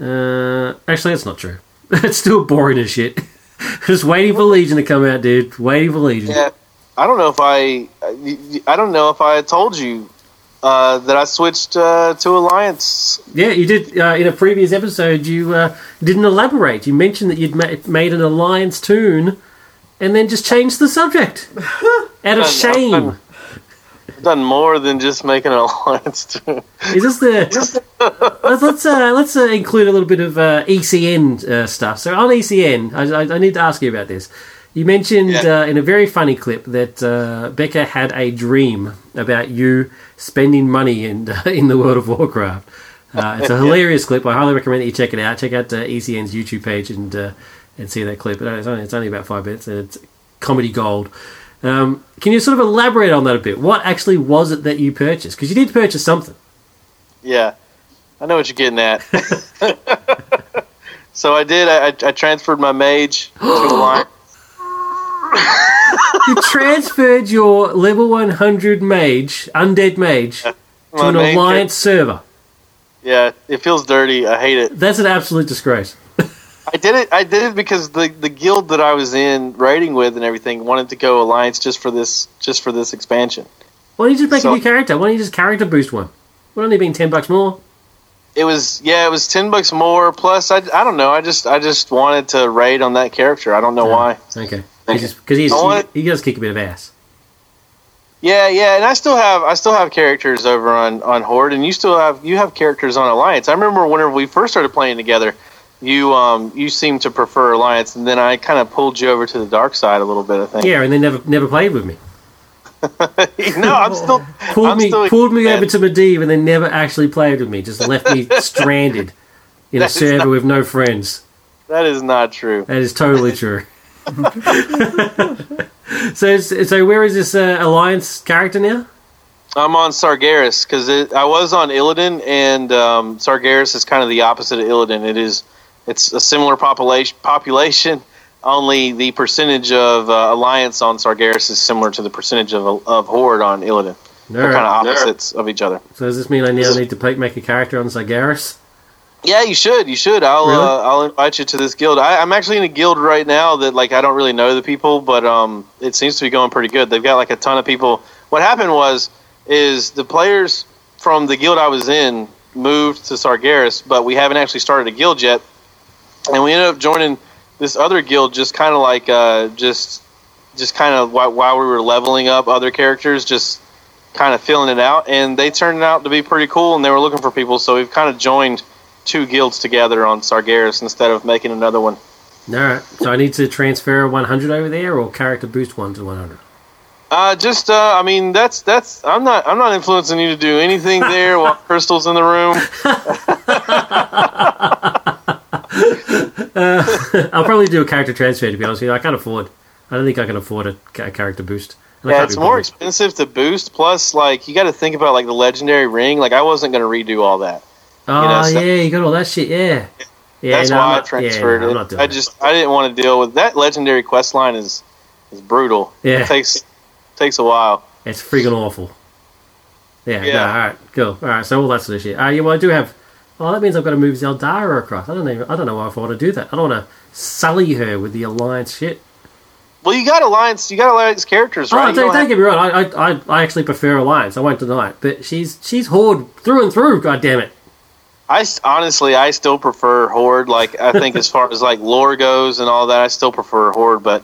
Uh, actually, that's not true. it's still boring as shit. Just waiting for Legion to come out, dude. Waiting for Legion. Yeah, I don't know if I, I don't know if I told you uh, that I switched uh, to Alliance. Yeah, you did. Uh, in a previous episode, you uh, didn't elaborate. You mentioned that you'd ma- made an alliance tune, and then just changed the subject out of I've shame. done- I've done more than just making an Alliance too. Is this the? let's let's, uh, let's uh, include a little bit of uh, ECN uh, stuff. So on ECN, I, I, I need to ask you about this. You mentioned Yeah. uh, in a very funny clip that uh, Becca had a dream about you spending money in in the World of Warcraft. Uh, it's a hilarious clip. I highly recommend that you check it out. Check out uh, ECN's YouTube page and uh, and see that clip. It's only, it's only about five minutes and it's comedy gold. Um, can you sort of elaborate on that a bit? What actually was it that you purchased? Because you did purchase something. Yeah, I know what you're getting at. so I did. I, I transferred my mage to Alliance. you transferred your level 100 mage, undead mage, to an alliance server. Yeah, it feels dirty. I hate it. That's an absolute disgrace. I did it. I did it because the the guild that I was in raiding with and everything wanted to go alliance just for this just for this expansion. Why don't you just make So- a new character? Why don't you just character boost one? Would only been ten bucks more. It was yeah, it was ten bucks more. Plus, I, I don't know. I just I just wanted to raid on that character. I don't know why. Okay, because he's want- he, he does kick a bit of ass. Yeah, yeah, and I still have I still have characters over on on Horde, and you still have you have characters on Alliance. I remember whenever we first started playing together, you um you seemed to prefer Alliance, and then I kind of pulled you over to the dark side a little bit. I think. Yeah, and they never never played with me. no, I'm still Pulled I'm me still pulled me over to Medivh and they never actually played with me. Just left me stranded in a server not- with no friends. That is not true. That is totally true. so so where is this uh, alliance character now? I'm on Sargeras because I was on Illidan, and um, Sargeras is kind of the opposite of Illidan. It is it's a similar population population. Only the percentage of uh, alliance on Sargeras is similar to the percentage of, of Horde on Illidan. They're kind of opposites of each other. So does this mean I now need to make a character on Sargeras? Yeah, you should. You should. I'll Really? uh, I'll invite you to this guild. I, I'm actually in a guild right now that like I don't really know the people, but um, it seems to be going pretty good. They've got like a ton of people. What happened was is the players from the guild I was in moved to Sargeras, but we haven't actually started a guild yet, and we ended up joining this other guild just kind of like uh, just just kind of while, while we were leveling up other characters, just kind of filling it out, and they turned out to be pretty cool, and they were looking for people, so we've kind of joined two guilds together on Sargeras instead of making another one. Alright. So I need to transfer 100 over there or character boost 1 to 100? Uh, just uh, I mean that's that's I'm not I'm not influencing you to do anything there while Crystal's in the room. I'll probably do a character transfer to be honest with you. I can't afford. I don't think I can afford a, ca- character boost. Yeah, it's more expensive to boost. Plus, like you got to think about like the legendary ring. Like I wasn't going to redo all that. Oh, know, so- yeah, you got all that shit, yeah. Yeah, That's no, why I'm I transferred yeah, it. I just I didn't want to deal with that legendary quest line. is is brutal. Yeah. it takes takes a while. It's freaking awful. Yeah, Yeah. no, alright, cool. Alright, so all that sort of shit. Uh, yeah, well, I do have. Oh, that means I've got to move Zeldara across. I don't even. I don't know if I want to do that. I don't want to sully her with the alliance shit. Well, you got alliance. You got alliance characters, Oh, right? You don't, don't have- get me wrong. I, I, I, I actually prefer alliance. I won't deny it, but she's she's horde through and through. God damn it. I honestly, I still prefer Horde. Like I think as far as like lore goes and all that, I still prefer Horde. But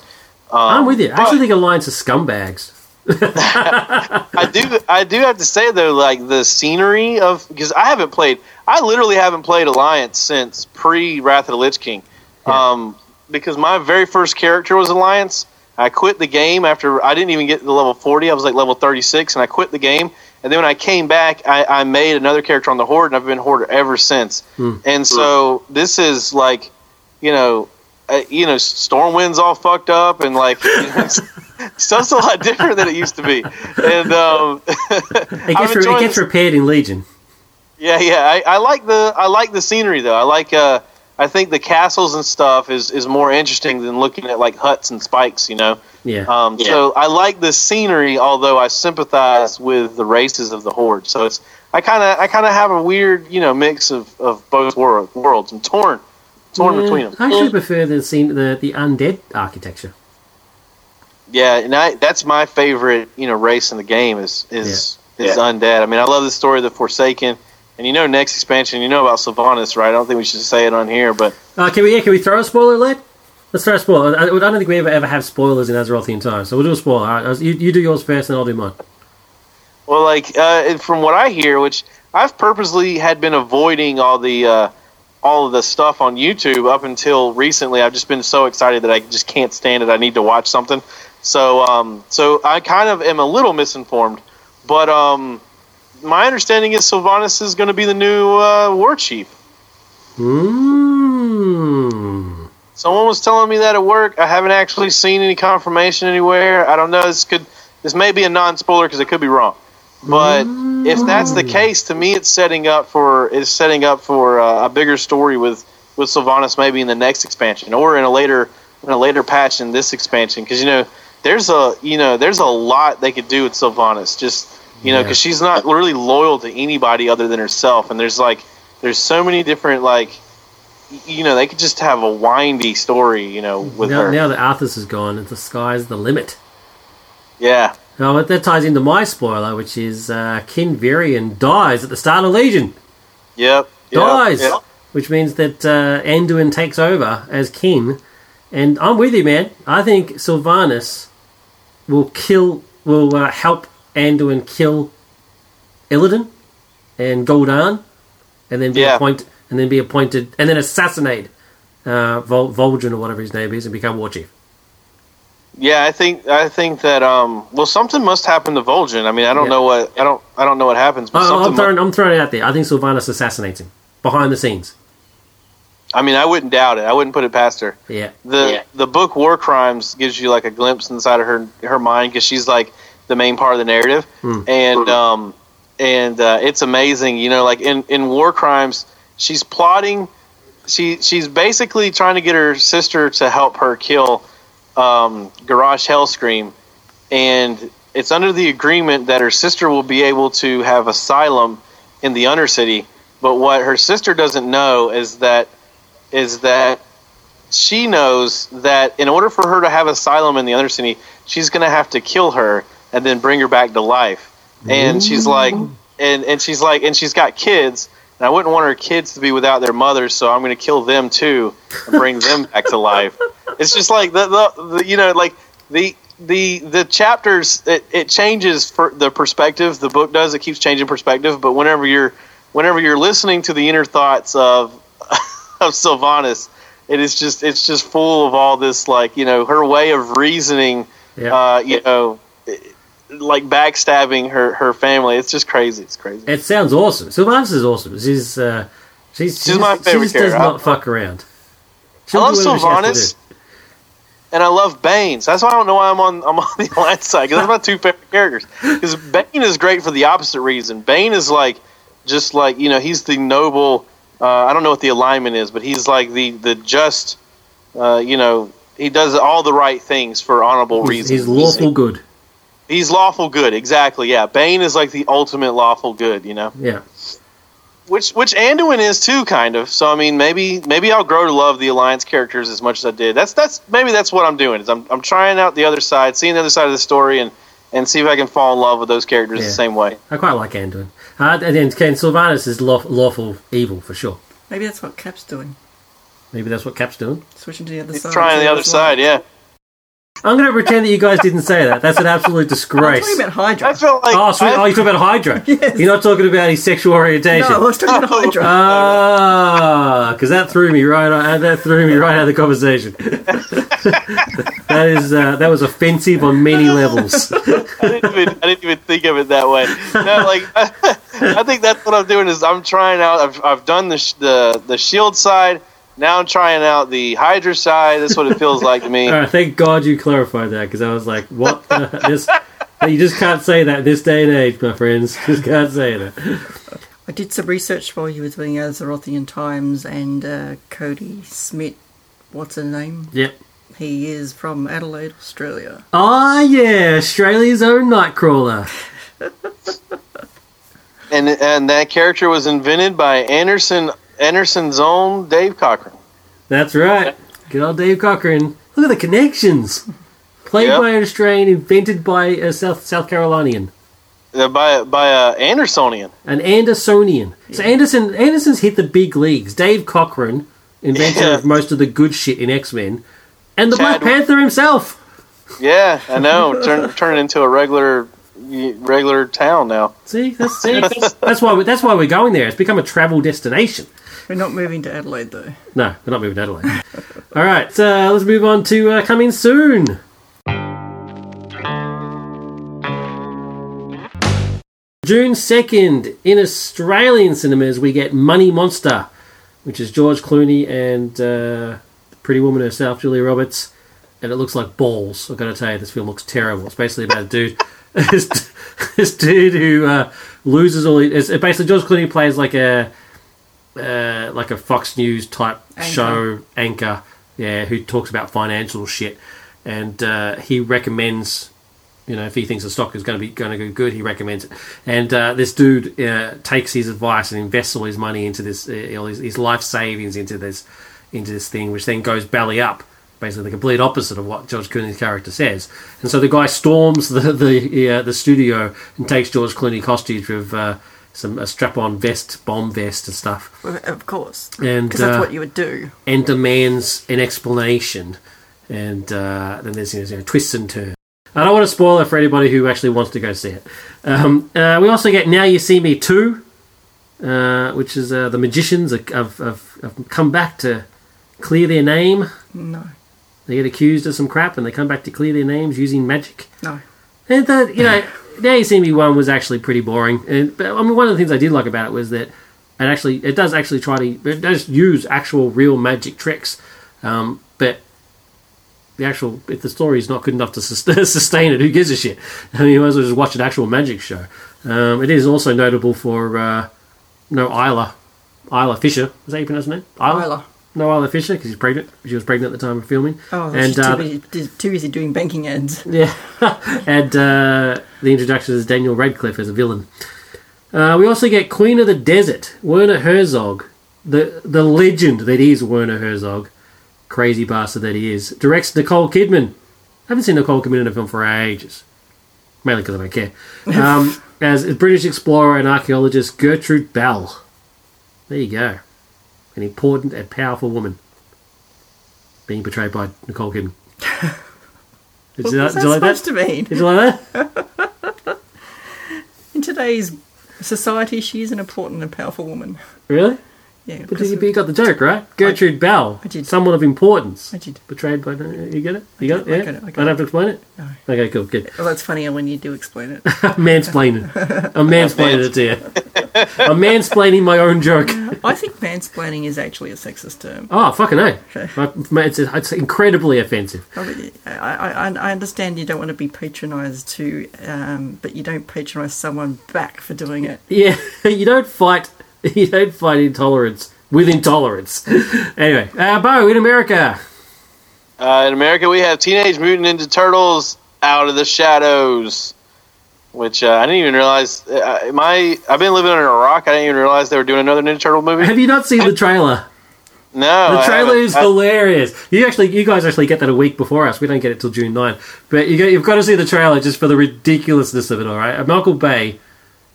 um, I'm with you. I but actually think alliance are scumbags. I do. I do have to say though, like the scenery of because I haven't played. I literally haven't played Alliance since pre Wrath of the Lich King. Yeah. Um, because my very first character was Alliance. I quit the game after I didn't even get to level forty. I was like level thirty six, and I quit the game. And then when I came back, I, I made another character on the Horde, and I've been Horde ever since. And so this is like, you know, uh, you know, Stormwind's all fucked up, and like, you know, stuff's a lot different than it used to be. And um, It I'm gets, re- it enjoying gets repaired in Legion. yeah, yeah, I, I like the I like the scenery though. I like uh, I think the castles and stuff is is more interesting than looking at like huts and spikes, you know. Yeah. Um, So I like the scenery, although I sympathize with the races of the horde. So it's I kind of I kind of have a weird you know mix of, of both world, worlds. I'm torn, torn Yeah, between them. I actually prefer the scene, the the undead architecture. yeah, and I that's my favorite you know race in the game is is is undead. I mean, I love the story of the Forsaken, and you know next expansion, you know about Sylvanas, right? I don't think we should say it on here, but Uh, can we? Yeah, can we throw a spoiler alert? Let's throw a spoiler. I, I don't think we ever ever have spoilers in Azeroth the entire time, so we'll do a spoiler. Right, you, you do yours first, and I'll do mine. Well, like uh, from what I hear, which I've purposely had been avoiding all the uh, all of the stuff on YouTube up until recently. I've just been so excited that I just can't stand it. I need to watch something. So, um, so I kind of am a little misinformed, but um, my understanding is Sylvanas is going to be the new uh, war chief. Mmm. Someone was telling me that at work. I haven't actually seen any confirmation anywhere. I don't know. This could this may be a non spoiler because it could be wrong. But if that's the case, to me, it's setting up for it's setting up for uh, a bigger story with with Sylvanas maybe in the next expansion or in a later in a later patch in this expansion because you know there's a you know there's a lot they could do with Sylvanas just you know Yeah. because she's not really loyal to anybody other than herself and there's like there's so many different like you know they could just have a windy story you know with Now, her now that Arthas is gone, and the sky's the limit. yeah Now that- that ties into my spoiler, which is uh, Kin Varian dies at the start of Legion. yep, yep dies, yep. which means that uh, Anduin takes over as king. And I'm with you, man. I think Sylvanas will kill, will uh, help Anduin kill Illidan and Gul'dan, and then be Yeah. appointed, and then be appointed, and then assassinate uh, Vol- Vol'jin or whatever his name is, and become war chief. Yeah, I think I think that um well something must happen to Vol'jin. I mean, I don't Yeah. know what I don't I don't know what happens, but I, something I'm mu- throwing, I'm throwing it out there. I think Sylvanas assassinates him behind the scenes. I mean, I wouldn't doubt it. I wouldn't put it past her. Yeah, The the book War Crimes gives you like a glimpse inside of her her mind because she's like the main part of the narrative, Hmm. and um and uh, it's amazing. You know, like in in War Crimes, she's plotting. She she's basically trying to get her sister to help her kill um, Garrosh Hellscream, and it's under the agreement that her sister will be able to have asylum in the Undercity. But what her sister doesn't know is that is that she knows that in order for her to have asylum in the Undercity, she's going to have to kill her and then bring her back to life. And she's like, and and she's like, and she's got kids. And I wouldn't want her kids to be without their mothers, so I'm going to kill them too and bring them back to life. It's just like the, the, the you know like the the the chapters it, it changes for the perspective the book does it keeps changing perspective but whenever you're whenever you're listening to the inner thoughts of of Sylvanas it is just it's just full of all this like you know her way of reasoning yeah. uh you know like backstabbing her her family it's just crazy it's crazy It sounds awesome. Sylvanas is awesome. She's uh, she's, She's my she favorite just does not I- fuck around. I She'll love she has to Sylvanas, and I love Bane. So that's why I don't know why I'm on I'm on the Alliance side because that's my two favorite characters. Because Bane is great for the opposite reason. Bane is like just like you know he's the noble. Uh, I don't know what the alignment is, but he's like the the just. Uh, you know he does all the right things for honorable He's, reasons. he's lawful good. He's lawful good, exactly. Yeah, Bane is like the ultimate lawful good. You know. Yeah. which which Anduin is too, kind of. So I mean, maybe maybe I'll grow to love the Alliance characters as much as I did. That's that's maybe that's what I'm doing. Is I'm I'm trying out the other side, seeing the other side of the story, and and see if I can fall in love with those characters Yeah. the same way. I quite like Anduin. Uh, and then Ken Sylvanas is law, lawful evil for sure. Maybe that's what Cap's doing. Maybe that's what Cap's doing. Switching to the other He's side. trying the other it's side, yeah. I'm going to pretend that you guys didn't say that. That's an absolute I'm disgrace. talking about Hydra. I felt like oh, sweet. I- oh, you're talking about Hydra. Yes. You're not talking about his sexual orientation. no, I was talking about Hydra. Ah, because that threw me right. uh, That threw me right out of the conversation. that is uh, that was offensive on many levels. I didn't even I didn't even think of it that way. No, like I think that's what I'm doing is I'm trying out. I've I've done the sh- the the shield side. Now I'm trying out the Hydra side. That's what it feels like to me. All right, thank God you clarified that because I was like, "What? this? You just can't say that this day and age, my friends. Just can't say that." I did some research while you were doing Azerothian Times, and uh, Kodi Smith, what's her name? Yep. He is from Adelaide, Australia. Ah, yeah, Australia's own Nightcrawler. and and that character was invented by Anderson Anderson's own Dave Cockrum. That's right. Good old Dave Cockrum. Look at the connections. played Yep. by an Australian, invented by a South South Carolinian, Uh, by by uh, Andersonian. an Andersonian. So Anderson Anderson's hit the big leagues. Dave Cockrum, inventor Yeah. of most of the good shit in X Men, and the Black Chad- Panther himself. Yeah, I know. Turn turn it into a regular regular town now. See, that's, see, that's, that's why we, that's why we're going there. It's become a travel destination. We're not moving to Adelaide though. No, we're not moving to Adelaide. All right, uh, let's move on to uh, coming soon. June 2nd, in Australian cinemas, we get Money Monster, which is George Clooney and uh, Pretty Woman herself, Julia Roberts. And it looks like balls. I've got to tell you, this film looks terrible. It's basically about a dude, this, this dude who uh, loses all. It's basically George Clooney plays like a uh, like a Fox News type Anchor. show anchor, yeah, who talks about financial shit, and uh, he recommends, you know, if he thinks the stock is going to be going to go good, he recommends it. And uh, this dude uh, takes his advice and invests all his money into this, uh, all his, his life savings into this, into this thing, which then goes belly up. Basically, the complete opposite of what George Clooney's character says, and so the guy storms the the uh, the studio and takes George Clooney hostage with uh, some a strap-on vest, bomb vest, and stuff Of course, and because that's uh, what you would do. and demands an explanation. And uh, then there's you know, twists and turns. I don't want to spoil it for anybody who actually wants to go see it. Um, uh, we also get Now You See Me Too, uh, which is uh, the magicians have, have, have, have come back to clear their name. No, They get accused of some crap and they come back to clear their names using magic. no. And the, you know, Now You See Me one was actually pretty boring. And but, I mean, one of the things I did like about it was that it actually it does actually try to it does use actual real magic tricks, um, but the actual if the story is not good enough to sustain it, who gives a shit? I mean, you might as well just watch an actual magic show. Um, it is also notable for uh, no Isla, Isla Fisher. Is that you pronounce her name? Isla. No Isla Fisher because she's pregnant. She was pregnant at the time of filming. Oh, and she's uh, too, busy, too busy doing banking ads. yeah, and uh, the introduction is Daniel Radcliffe as a villain. Uh, we also get Queen of the Desert, Werner Herzog, the the legend that is Werner Herzog, crazy bastard that he is. Directs Nicole Kidman. I haven't seen Nicole Kidman in a film for ages, mainly because I don't care. Um, as British explorer and archaeologist Gertrude Bell. There you go, an important and powerful woman, being portrayed by Nicole Kidman. Did What you, was did that like that? supposed to mean? Did you like that? In today's society, she is an important and powerful woman. Really? Yeah, But because you, of- but got the joke, right? Gertrude Bell, I did. someone of importance, I did. portrayed by. You get it? You got it? I got it, I got don't have to explain it. No. Okay, cool, good. Well, that's funnier when you do explain it. mansplaining. I'm mansplaining it to you. I'm mansplaining my own joke. I think mansplaining is actually a sexist term. Oh, fucking A. Okay. It's, it's incredibly offensive. I, I, I, I understand you don't want to be patronised too, um, but you don't patronise someone back for doing it. Yeah, you don't fight. You don't fight intolerance with intolerance. anyway, uh, Bo in America. Uh, in America, we have Teenage Mutant Ninja Turtles Out of the Shadows, which uh, I didn't even realize. Uh, my I've been living under a rock. I didn't even realize they were doing another Ninja Turtle movie. Have you not seen the trailer? No, The trailer is I- hilarious. You actually, you guys actually get that a week before us. We don't get it till June 9. But you got, you've got to see the trailer just for the ridiculousness of it. All right, Michael Bay.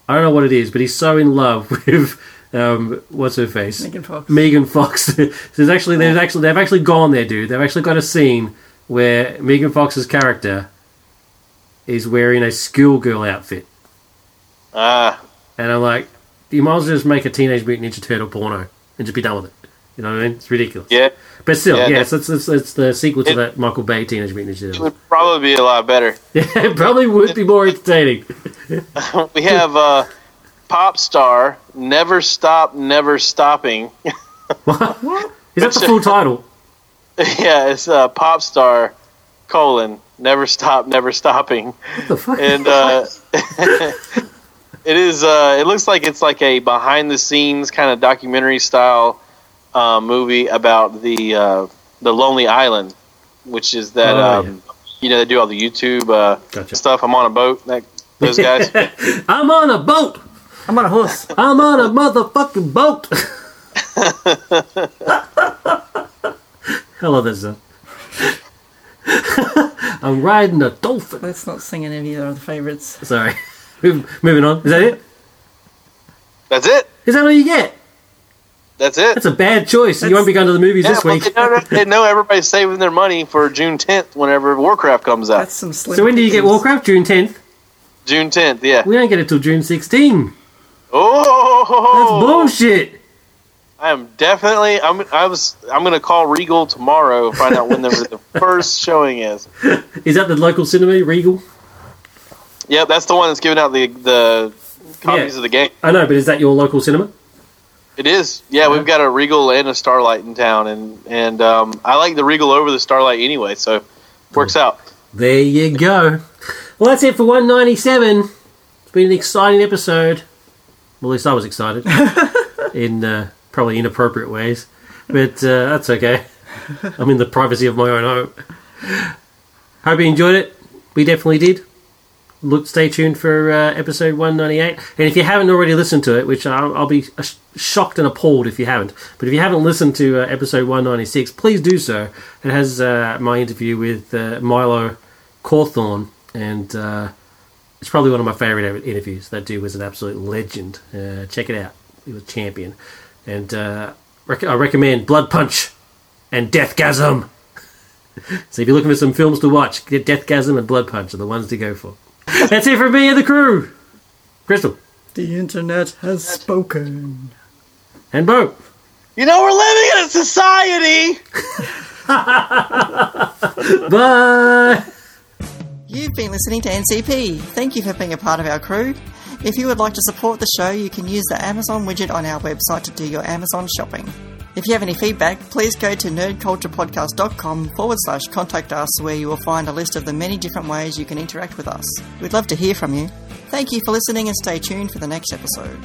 I don't know what it is, but he's so in love with um, what's her face, Megan Fox. Megan Fox. there's actually, there's actually, they've actually gone there, dude. They've actually got a scene where Megan Fox's character is wearing a schoolgirl outfit, Ah, and I'm like, you might as well just make a Teenage Mutant Ninja Turtle porno and just be done with it. You know what I mean? It's ridiculous. yeah, But still, Yeah, yes, it's, it's, it's the sequel to It- that Michael Bay Teenage Mutant Ninja it would probably be a lot better. Yeah, it probably would be more entertaining. We have uh, pop star Never Stop, Never Stopping. What? Is that the full title? yeah, it's uh, pop star colon Never Stop, Never Stopping. What the fuck? and uh, it is. Uh, it looks like it's like a behind the scenes kind of documentary style uh, movie about the uh, the Lonely Island, which is that Oh, um, you know they do all the YouTube uh, Gotcha. stuff. I'm on a boat. That, those guys. I'm on a boat. I'm on a horse. I'm on a motherfucking boat. Hello, love that stuff. I'm riding a dolphin. Let's not sing any of the other favourites. Sorry. Moving on. Is that it? That's it. Is that all you get? That's it. That's a bad choice. you won't be going to the movies Yeah, this well, week. they, know, they know everybody's saving their money for June 10th whenever Warcraft comes out. That's some slim So when do you get. Warcraft? June 10th? June 10th, yeah. We don't get it till June 16. That's Oh, bullshit. I am definitely. I'm. I was. I'm going to call Regal tomorrow. Find out when the, the first showing is. Is that the local cinema, Regal? Yeah, that's the one that's giving out the the copies Yeah. of the game. I know, but is that your local cinema? It is. Yeah, we've got a Regal and a Starlight in town, and and um, I like the Regal over the Starlight anyway, so it works out. There you go. Well, that's it for 197. It's been an exciting episode. Well, at least I was excited. in uh, probably inappropriate ways. But uh, that's okay. I'm in the privacy of my own home. Hope you enjoyed it. We definitely did. Look, stay tuned for uh, episode 198. And if you haven't already listened to it, which I'll, I'll be sh- shocked and appalled if you haven't, but if you haven't listened to uh, episode 196, please do so. It has uh, my interview with uh, Milo Cawthorne, and uh, it's probably one of my favourite interviews. That dude was an absolute legend. Uh, check it out. He was champion. And uh, rec- I recommend Blood Punch and Deathgasm. so if you're looking for some films to watch, get Deathgasm and Blood Punch are the ones to go for. That's it from me and the crew. Crystal The internet has spoken. and Bo. You know, we're living in a society. Bye. You've been listening to NCP. Thank you for being a part of our crew. If you would like to support the show, you can use the Amazon widget on our website to do your Amazon shopping. If you have any feedback, please go to nerdculturepodcast.com forward slash contact us, where you will find a list of the many different ways you can interact with us. We'd love to hear from you. Thank you for listening and stay tuned for the next episode.